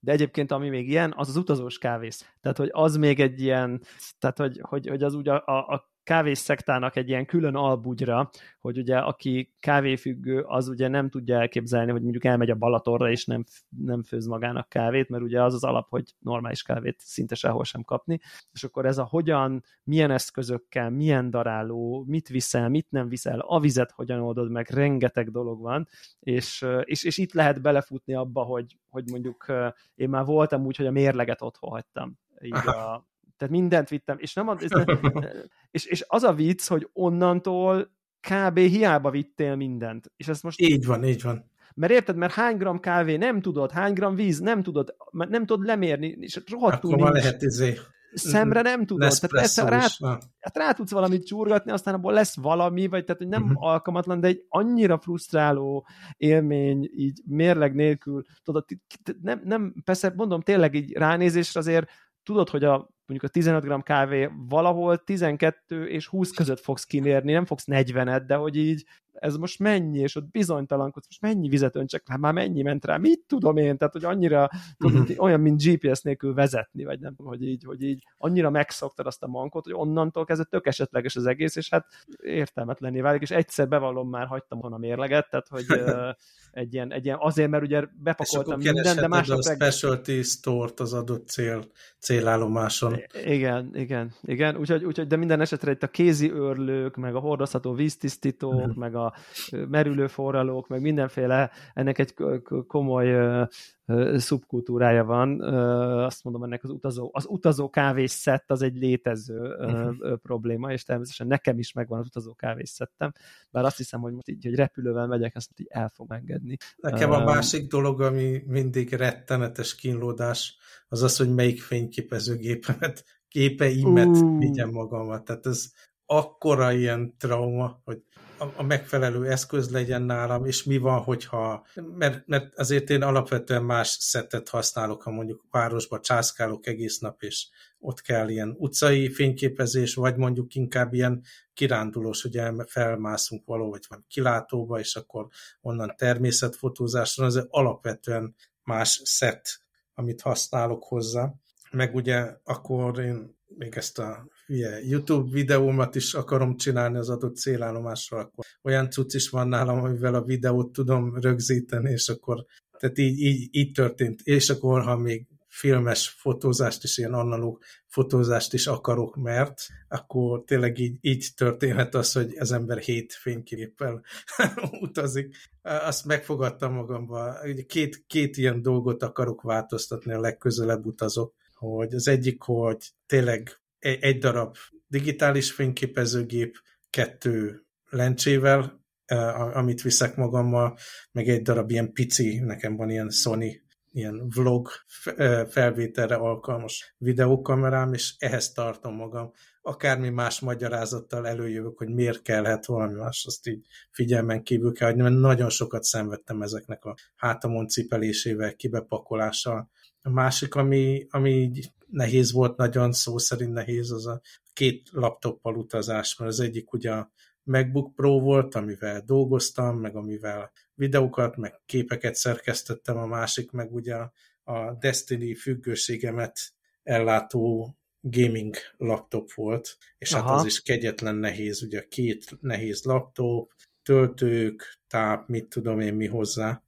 de egyébként ami még ilyen, az az utazós kávész. Tehát, hogy az még egy ilyen, tehát, hogy, hogy, hogy az úgy a, a, a szektának egy ilyen külön albugyra, hogy ugye aki kávéfüggő, az ugye nem tudja elképzelni, hogy mondjuk elmegy a Balatorra, és nem, nem főz magának kávét, mert ugye az az alap, hogy normális kávét szinte sehol sem kapni, és akkor ez a hogyan, milyen eszközökkel, milyen daráló, mit viszel, mit nem viszel, a vizet hogyan oldod meg, rengeteg dolog van, és, és, és itt lehet belefutni abba, hogy, hogy mondjuk én már voltam úgy, hogy a mérleget otthon hagytam így a, tehát mindent vittem, és, nem az, és, és az a vicc, hogy onnantól kb. hiába vittél mindent. És ezt most... Így van, így van. Mert érted, mert hány gram kávé nem tudod, hány gram víz nem tudod, nem tudod lemérni, és rohadtul Akkor nincs. lehet izé szemre nem tudod. Tehát persze rá, hát rá tudsz valamit csurgatni, aztán abból lesz valami, vagy tehát, hogy nem uh-huh. alkalmatlan, de egy annyira frusztráló élmény, így mérleg nélkül, tudod, nem, nem, persze mondom, tényleg így ránézésre azért tudod, hogy a mondjuk a 15 g kávé valahol 12 és 20 között fogsz kinérni, nem fogsz 40-et, de hogy így ez most mennyi, és ott bizonytalankodsz, most mennyi vizet öntsek, hát már mennyi ment rá, mit tudom én, tehát hogy annyira, tudod, olyan, mint GPS nélkül vezetni, vagy nem hogy így, hogy így annyira megszoktad azt a mankot, hogy onnantól kezdve tök esetleges az egész, és hát értelmetlenné válik, és egyszer bevallom már hagytam volna mérleget, tehát hogy egy ilyen, egy ilyen, azért, mert ugye bepakoltam minden, de másnap... a specialty store-t az adott cél, célállomáson. Igen, igen, igen, úgyhogy, úgyhogy de minden esetre itt a kézi őrlők, meg a hordozható víztisztítók, uh-huh. meg a merülő forralók, meg mindenféle, ennek egy komoly szubkultúrája van. Azt mondom, ennek az utazó, az utazó kávészett az egy létező uh-huh. probléma, és természetesen nekem is megvan az utazó kávésszettem, bár azt hiszem, hogy most így, hogy repülővel megyek, azt így el fog engedni. Nekem a másik dolog, ami mindig rettenetes kínlódás, az az, hogy melyik fényképezőgépemet, képeimet uh. vigyem magamat. Tehát ez akkora ilyen trauma, hogy a, megfelelő eszköz legyen nálam, és mi van, hogyha, mert, mert azért én alapvetően más szettet használok, ha mondjuk városba császkálok egész nap, és ott kell ilyen utcai fényképezés, vagy mondjuk inkább ilyen kirándulós, hogy felmászunk való, vagy van kilátóba, és akkor onnan természetfotózásra, az alapvetően más szett, amit használok hozzá. Meg ugye akkor én még ezt a hülye YouTube videómat is akarom csinálni az adott célállomásra, akkor olyan cucc is van nálam, amivel a videót tudom rögzíteni, és akkor tehát így, így, így történt. És akkor, ha még filmes fotózást is, ilyen analóg fotózást is akarok, mert akkor tényleg így, így történhet az, hogy az ember hét fényképpel utazik. Azt megfogadtam magamba. Két, két ilyen dolgot akarok változtatni, a legközelebb utazok hogy az egyik, hogy tényleg egy darab digitális fényképezőgép, kettő lencsével, amit viszek magammal, meg egy darab ilyen pici, nekem van ilyen Sony ilyen vlog felvételre alkalmas videókamerám, és ehhez tartom magam. Akármi más magyarázattal előjövök, hogy miért kellhet valami más, azt így figyelmen kívül kell, hogy nagyon sokat szenvedtem ezeknek a hátamon cipelésével, kibepakolással. A másik, ami, ami így nehéz volt, nagyon szó szerint nehéz, az a két laptoppal utazás, mert az egyik ugye a MacBook Pro volt, amivel dolgoztam, meg amivel videókat, meg képeket szerkesztettem, a másik meg ugye a Destiny függőségemet ellátó gaming laptop volt, és Aha. hát az is kegyetlen nehéz, ugye két nehéz laptop, töltők, táp, mit tudom én mi hozzá.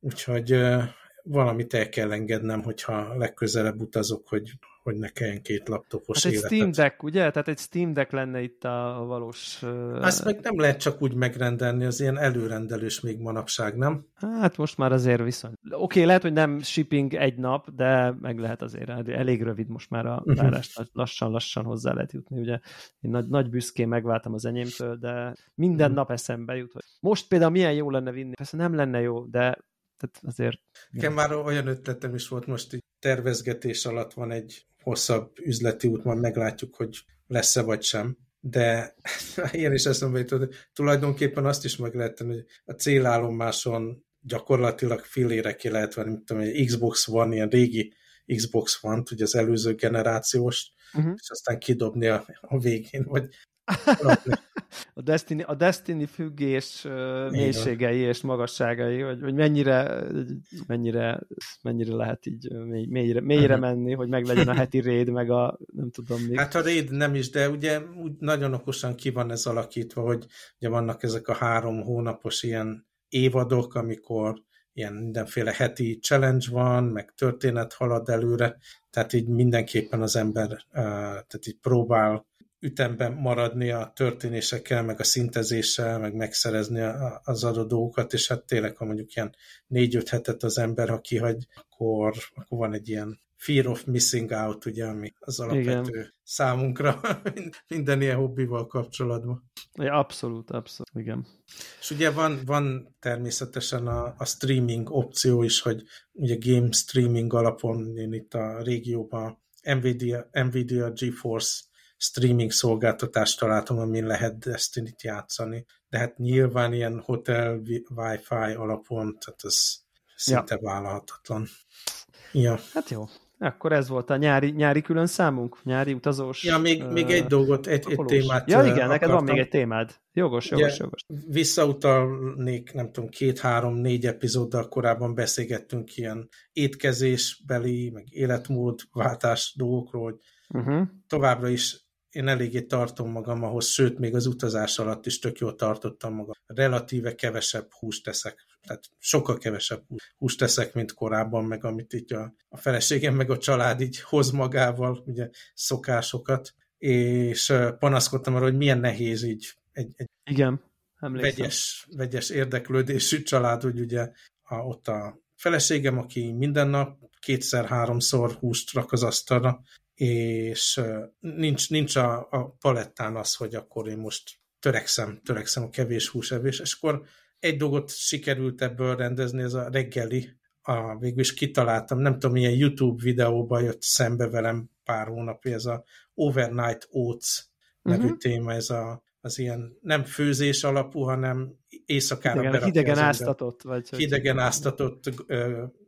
Úgyhogy valamit el kell engednem, hogyha legközelebb utazok, hogy hogy ne kelljen két laptopos hát egy életet. Steam Deck, ugye? Tehát egy Steam Deck lenne itt a valós... Azt meg nem lehet csak úgy megrendelni, az ilyen előrendelős még manapság, nem? Hát most már azért viszont. Oké, okay, lehet, hogy nem shipping egy nap, de meg lehet azért. Hát elég rövid most már a mhm. várás, lassan-lassan hozzá lehet jutni. Ugye én nagy, nagy büszkén megváltam az enyémtől, de minden uh-huh. nap eszembe jut, hogy most például milyen jó lenne vinni. Persze nem lenne jó, de tehát azért... Nekem már olyan ötletem is volt most így tervezgetés alatt van egy hosszabb üzleti út, majd meglátjuk, hogy lesz-e vagy sem. De ilyen is eszembe jutott, hogy tulajdonképpen azt is meg lehet tenni, hogy a célállomáson gyakorlatilag filére ki lehet venni, mint tudom, egy Xbox One, ilyen régi Xbox One, ugye az előző generációs, uh-huh. és aztán kidobni a, a végén, vagy a Destiny, a Destiny függés uh, mélységei és magasságai, hogy, hogy mennyire, mennyire, mennyire lehet így mély, mélyre, mélyre menni, hogy meglegyen a heti raid, meg a nem tudom még. Hát a raid nem is, de ugye úgy nagyon okosan ki van ez alakítva, hogy ugye vannak ezek a három hónapos ilyen évadok, amikor ilyen mindenféle heti challenge van, meg történet halad előre, tehát így mindenképpen az ember tehát így próbál ütemben maradni a történésekkel, meg a szintezéssel, meg megszerezni a, az adott dolgokat, és hát tényleg, ha mondjuk ilyen négy-öt hetet az ember, ha kihagy, akkor, akkor van egy ilyen fear of missing out, ugye, ami az alapvető igen. számunkra minden ilyen hobbival kapcsolatban. Ja, abszolút, abszolút, igen. És ugye van, van természetesen a, a streaming opció is, hogy ugye game streaming alapon én itt a régióban Nvidia, Nvidia GeForce streaming szolgáltatást találtam, amin lehet Destiny-t játszani. De hát nyilván ilyen hotel Wi-Fi alapon, tehát ez szinte ja. vállalhatatlan. Ja. Hát jó. Akkor ez volt a nyári, nyári külön számunk, nyári utazós. Ja, még, uh, még egy dolgot, egy, egy témát Ja, igen, akartam. neked van még egy témád. Jogos, jogos, Ugye, jogos. Visszautalnék, nem tudom, két, három, négy epizóddal korábban beszélgettünk ilyen étkezésbeli, meg életmódváltás dolgokról, hogy uh-huh. továbbra is én eléggé tartom magam ahhoz, sőt, még az utazás alatt is tök jól tartottam magam. Relatíve kevesebb húst teszek, tehát sokkal kevesebb húst teszek, mint korábban, meg amit így a, a feleségem, meg a család így hoz magával, ugye szokásokat, és panaszkodtam arra, hogy milyen nehéz így egy, egy Igen, vegyes, vegyes érdeklődésű család, hogy ugye a, ott a feleségem, aki minden nap kétszer-háromszor húst rak az asztalra, és nincs, nincs a, a palettán az, hogy akkor én most törekszem, törekszem a kevés húsevés, és akkor egy dolgot sikerült ebből rendezni, ez a reggeli, a, végül is kitaláltam, nem tudom, milyen YouTube videóban jött szembe velem pár hónapja, ez a Overnight Oats nevű uh-huh. téma, ez a, az ilyen nem főzés alapú, hanem éjszakára hidegen, hidegen áztatott, vagy hidegen áztatott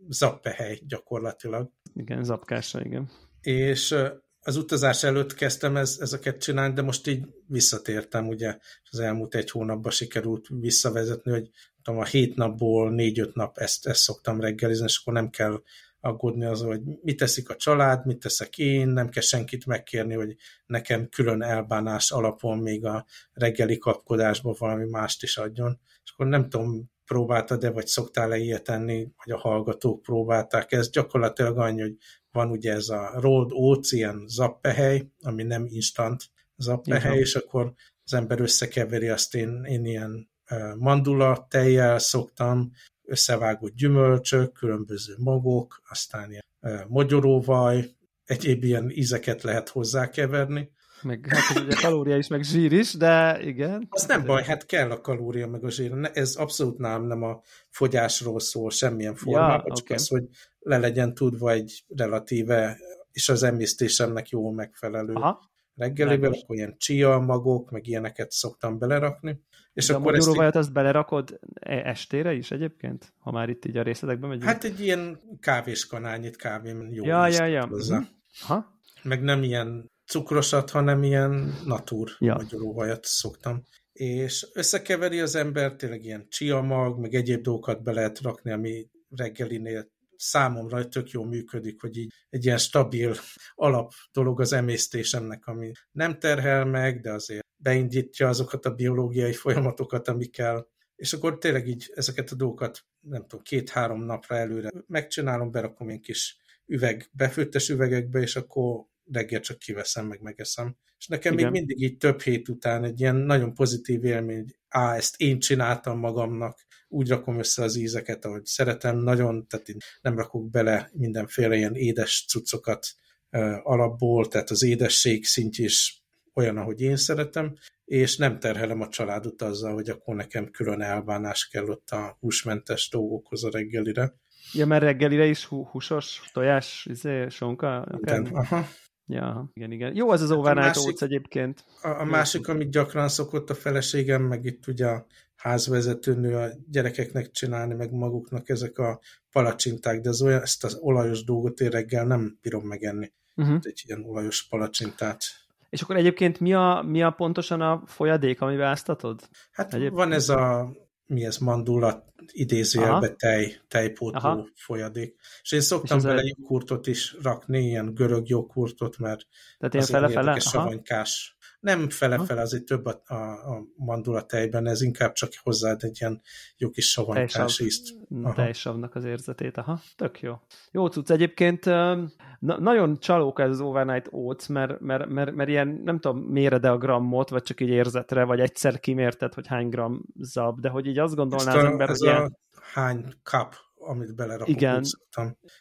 zappehely gyakorlatilag. Igen, zapkása, igen és az utazás előtt kezdtem ez, ezeket csinálni, de most így visszatértem, ugye az elmúlt egy hónapban sikerült visszavezetni, hogy tudom, a hét napból négy-öt nap ezt, ezt szoktam reggelizni, és akkor nem kell aggódni az, hogy mit teszik a család, mit teszek én, nem kell senkit megkérni, hogy nekem külön elbánás alapon még a reggeli kapkodásban valami mást is adjon. És akkor nem tudom, próbáltad-e, vagy szoktál-e ilyet tenni, vagy a hallgatók próbálták? Ezt. Gyakorlatilag annyi, hogy van ugye ez a Oats, ilyen zappehely, ami nem instant zappehely, és akkor az ember összekeveri azt. Én, én ilyen mandula tejjel szoktam, összevágott gyümölcsök, különböző magok, aztán ilyen mogyoróvaj, egyéb ilyen ízeket lehet hozzákeverni, Meg hát ez ugye kalória is, meg zsír is, de igen. Az nem baj, hát kell a kalória, meg a zsír. Ez abszolút nem, nem a fogyásról szól semmilyen formában, ja, csak okay. az, hogy le legyen tudva egy relatíve, és az emésztésemnek jó megfelelő Aha. reggeliben, akkor ilyen chia magok, meg ilyeneket szoktam belerakni. És De akkor a ezt, azt belerakod e- estére is egyébként? Ha már itt így a részletekben megyünk? Hát egy ilyen kávéskanálnyit kávé jó. Ja, ja, ja. Hozzá. Uh-huh. Ha? Meg nem ilyen cukrosat, hanem ilyen natúr ja. magyaróvajat szoktam. És összekeveri az ember, tényleg ilyen chia mag, meg egyéb dolgokat be lehet rakni, ami reggelinél számomra tök jó működik, hogy így egy ilyen stabil alap dolog az emésztésemnek, ami nem terhel meg, de azért beindítja azokat a biológiai folyamatokat, amikkel, és akkor tényleg így ezeket a dolgokat, nem tudom, két-három napra előre megcsinálom, berakom egy kis üveg, befőttes üvegekbe, és akkor reggel csak kiveszem, meg megeszem. És nekem Igen. még mindig így több hét után egy ilyen nagyon pozitív élmény, hogy á, ezt én csináltam magamnak, úgy rakom össze az ízeket, ahogy szeretem, nagyon, tehát én nem rakok bele mindenféle ilyen édes cuccokat uh, alapból, tehát az édesség szintje is olyan, ahogy én szeretem, és nem terhelem a családot azzal, hogy akkor nekem külön elbánás kell ott a húsmentes dolgokhoz a reggelire. Ja, mert reggelire is húsos, tojás, izé, sonka? Igen, aha. Ja, igen, igen. Jó az az hát overnight másik, oats egyébként. A, a másik, amit gyakran szokott a feleségem, meg itt ugye a házvezetőnő a gyerekeknek csinálni, meg maguknak ezek a palacsinták, de az olyan, ezt az olajos dolgot én reggel nem bírom megenni. Uh-huh. Egy ilyen olajos palacsintát. És akkor egyébként mi a, mi a pontosan a folyadék, amivel áztatod? Hát egyébként? van ez a mi ez, mandula idézőjelbe tej, tejpótló Aha. folyadék. És én szoktam és bele egy... joghurtot is rakni, ilyen görög joghurtot, mert Tehát ilyen fele-fele? savanykás nem fele-fele, azért több a, a, a mandula tejben, ez inkább csak hozzáad egy ilyen jó kis savanykás ízt. Tejsavnak az érzetét, aha, tök jó. Jó cucc, egyébként na, nagyon csalók ez az overnight oats, mert, mert, mert, mert ilyen, nem tudom, méred a grammot, vagy csak így érzetre, vagy egyszer kimérted, hogy hány gram zab, de hogy így azt gondolná az ember, hogy ilyen... hány cup amit belerakok, Igen,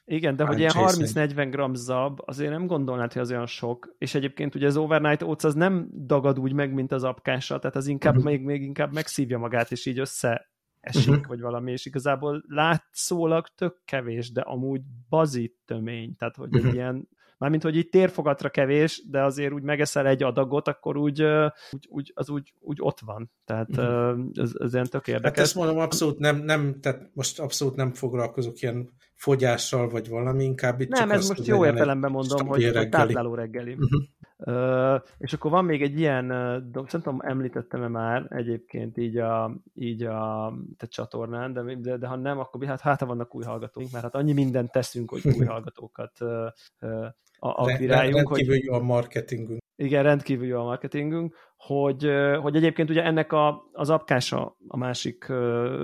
igen de hogy ilyen 30-40 gram zab, azért nem gondolnád, hogy az olyan sok, és egyébként ugye az overnight oats az nem dagad úgy meg, mint az apkása, tehát az inkább uh-huh. még, még inkább megszívja magát, és így össze esik, uh-huh. vagy valami, és igazából látszólag tök kevés, de amúgy bazit tömény, tehát hogy uh-huh. egy ilyen Mármint, hogy itt térfogatra kevés, de azért úgy megeszel egy adagot, akkor úgy, úgy, úgy az úgy, úgy ott van. Tehát uh-huh. ez, ez ilyen tök érdekes. Hát ezt mondom, abszolút nem, nem, tehát most abszolút nem foglalkozok ilyen fogyással, vagy valami, inkább itt Nem, csak ez most jó értelemben mondom, hogy, reggeli. tápláló reggeli. Uh-huh. Uh, és akkor van még egy ilyen, uh, tudom, említettem-e már egyébként így a, így a te csatornán, de, de, de ha nem, akkor hát, hát vannak új hallgatóink, mert hát annyi mindent teszünk, hogy új hallgatókat uh, uh, akviráljunk. Rendkívül hogy, jó a marketingünk. Igen, rendkívül jó a marketingünk, hogy, hogy egyébként ugye ennek a, az apkása a másik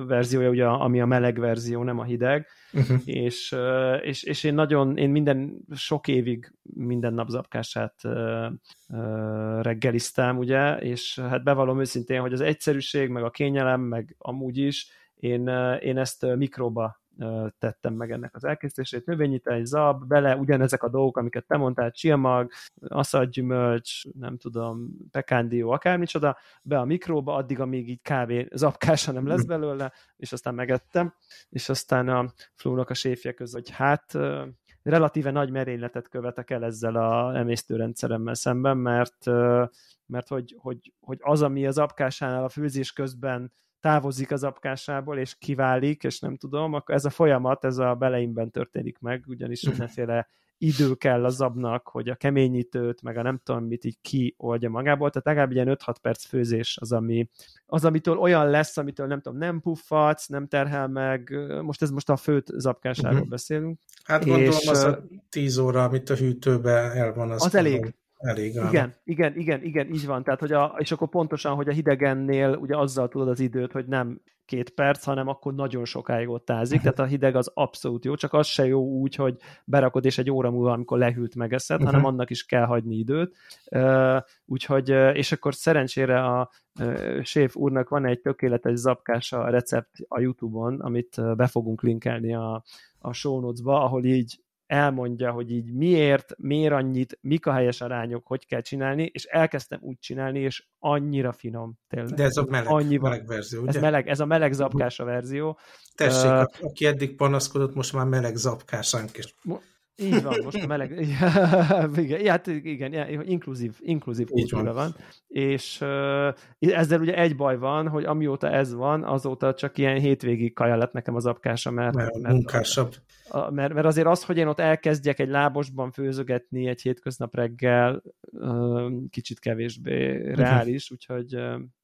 verziója, ugye, ami a meleg verzió, nem a hideg, uh-huh. és, és, és én nagyon, én minden, sok évig minden nap zapkását reggeliztem, ugye, és hát bevallom őszintén, hogy az egyszerűség, meg a kényelem, meg amúgy is, én, én ezt mikróba tettem meg ennek az elkészítését. Növényítás, zab, bele ugyanezek a dolgok, amiket te mondtál, csilmag, aszadgyümölcs, nem tudom, pekándió, akármicsoda, be a mikróba, addig, amíg így kávé zapkása nem lesz belőle, és aztán megettem, és aztán a Flónak a séfje között, hogy hát relatíve nagy merényletet követek el ezzel a emésztőrendszeremmel szemben, mert, mert hogy, hogy, hogy az, ami az apkásánál a főzés közben távozik az apkásából, és kiválik, és nem tudom, akkor ez a folyamat, ez a beleimben történik meg, ugyanis mindenféle idő kell az abnak, hogy a keményítőt, meg a nem tudom mit így kioldja magából, tehát legalább ilyen 5-6 perc főzés az, ami, az, amitől olyan lesz, amitől nem tudom, nem puffatsz, nem terhel meg, most ez most a főt zapkásáról uh-huh. beszélünk. Hát gondolom és, az a 10 óra, amit a hűtőbe el van, az, az elég. Elég Igen, igen, igen, igen, így van. Tehát, hogy a, és akkor pontosan, hogy a hidegennél ugye azzal tudod az időt, hogy nem két perc, hanem akkor nagyon sokáig ott ázik, uh-huh. tehát a hideg az abszolút jó, csak az se jó úgy, hogy berakod és egy óra múlva, amikor lehűlt megeszed, uh-huh. hanem annak is kell hagyni időt. Úgyhogy, és akkor szerencsére a séf úrnak van egy tökéletes zapkása a recept a Youtube-on, amit be fogunk linkelni a, a show notes-ba, ahol így elmondja, hogy így miért, miért annyit, mik a helyes arányok, hogy kell csinálni, és elkezdtem úgy csinálni, és annyira finom, tényleg. De ez a meleg, Annyi meleg verzió, ugye? Ez, meleg, ez a meleg zapkás a verzió. Tessék, uh, aki eddig panaszkodott, most már meleg zapkásánk is. Így van, most a meleg, igen, hát igen, inkluzív, inkluzív kultúra van. És ezzel ugye egy baj van, hogy amióta ez van, azóta csak ilyen hétvégi kaja lett nekem az apkása, mert, mert, mert munkásabb. A, mert, mert azért az, hogy én ott elkezdjek egy lábosban főzögetni egy hétköznap reggel, kicsit kevésbé uh-huh. reális, úgyhogy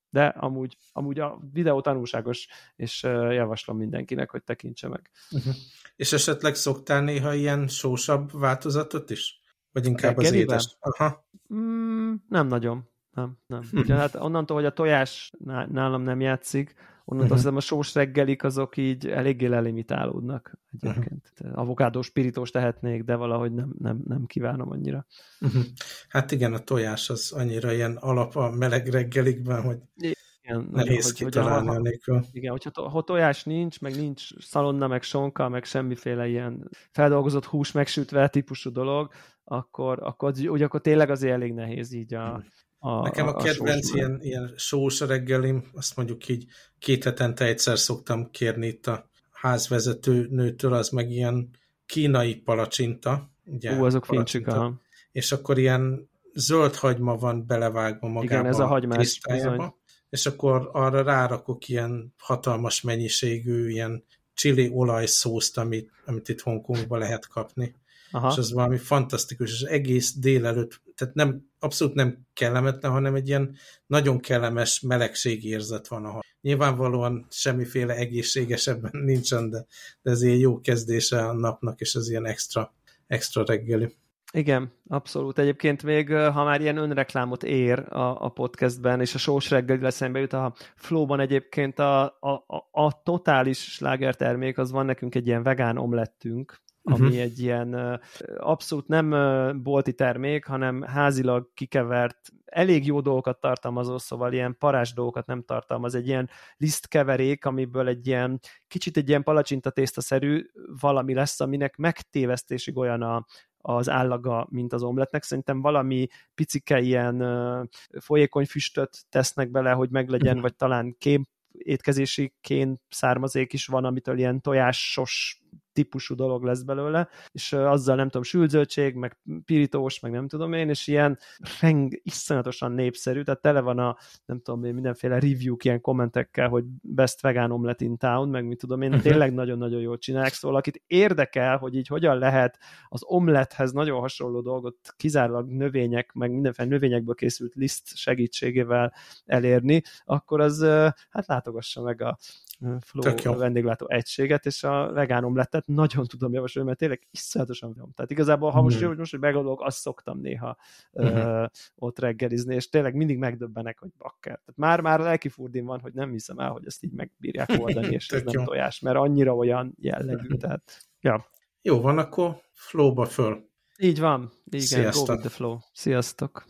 de amúgy, amúgy a videó tanulságos, és javaslom mindenkinek, hogy tekintse meg. Uh-huh. És esetleg szoktál néha ilyen sósabb változatot is? Vagy inkább az édes? Aha. Mm, nem nagyon. Nem, nem. Uh-huh. Ugye, hát onnantól, hogy a tojás nálam nem játszik, onnantól uh-huh. a sós reggelik azok így eléggé lelimitálódnak egyébként. Uh-huh. Avokádó spirítós tehetnék, de valahogy nem, nem, nem kívánom annyira. Uh-huh. Hát igen, a tojás az annyira ilyen alap a meleg reggelikben, hogy igen, nehéz hogy, kitalálni hogy, nélkül. Igen, hogyha ha tojás nincs, meg nincs szalonna, meg sonka, meg semmiféle ilyen feldolgozott hús megsütve típusú dolog, akkor, akkor, úgy, akkor tényleg azért elég nehéz így a, a, Nekem a, a kedvenc ilyen, ilyen sós reggelim, azt mondjuk így két hetente egyszer szoktam kérni itt a házvezető nőtől, az meg ilyen kínai palacsinta. Ugye, Ú, azok fincsük, aha. És akkor ilyen zöld hagyma van belevágva magába Igen, ez a hagymás, és akkor arra rárakok ilyen hatalmas mennyiségű ilyen chili olajszószt, amit, amit itt Hongkongban lehet kapni. Aha. És az valami fantasztikus, és egész délelőtt, tehát nem, abszolút nem kellemetlen, hanem egy ilyen nagyon kellemes melegségérzet van ahol. Nyilvánvalóan semmiféle egészségesebben nincsen, de, de ez ilyen jó kezdése a napnak, és ez ilyen extra, extra reggeli. Igen, abszolút. Egyébként még, ha már ilyen önreklámot ér a, a podcastben, és a sós reggel eszembe jut, a Flowban egyébként a, a, a, a totális slágertermék, az van nekünk egy ilyen vegán omlettünk, ami uh-huh. egy ilyen abszolút nem bolti termék, hanem házilag kikevert, elég jó dolgokat tartalmazó, szóval ilyen parás dolgokat nem tartalmaz, egy ilyen lisztkeverék, amiből egy ilyen kicsit egy ilyen palacsinta tésztaszerű valami lesz, aminek megtévesztésig olyan a, az állaga, mint az omletnek. Szerintem valami picike ilyen folyékony füstöt tesznek bele, hogy meglegyen, mhm. vagy talán kém étkezési kén származék is van, amitől ilyen tojásos típusú dolog lesz belőle, és azzal nem tudom, sülzöldség, meg pirítós, meg nem tudom én, és ilyen reng, iszonyatosan népszerű, tehát tele van a, nem tudom én, mindenféle review ilyen kommentekkel, hogy best vegan omelet in town, meg mit tudom én, uh-huh. tényleg nagyon-nagyon jól csinálják, szóval akit érdekel, hogy így hogyan lehet az omlethez nagyon hasonló dolgot kizárólag növények, meg mindenféle növényekből készült liszt segítségével elérni, akkor az hát látogassa meg a Flow vendéglátó egységet, és a vegán omlettet nagyon tudom javasolni, mert tényleg iszonyatosan jó. Tehát igazából, ha most, mm. most hogy megadok, azt szoktam néha uh-huh. uh, ott reggelizni, és tényleg mindig megdöbbenek, hogy bakker. Tehát már, már lelki furdin van, hogy nem hiszem el, hogy ezt így megbírják oldani, és ez nem tojás, mert annyira olyan jellegű. Tehát, ja. Jó van, akkor flowba föl. Így van. Igen, Sziasztok. go with the flow. Sziasztok.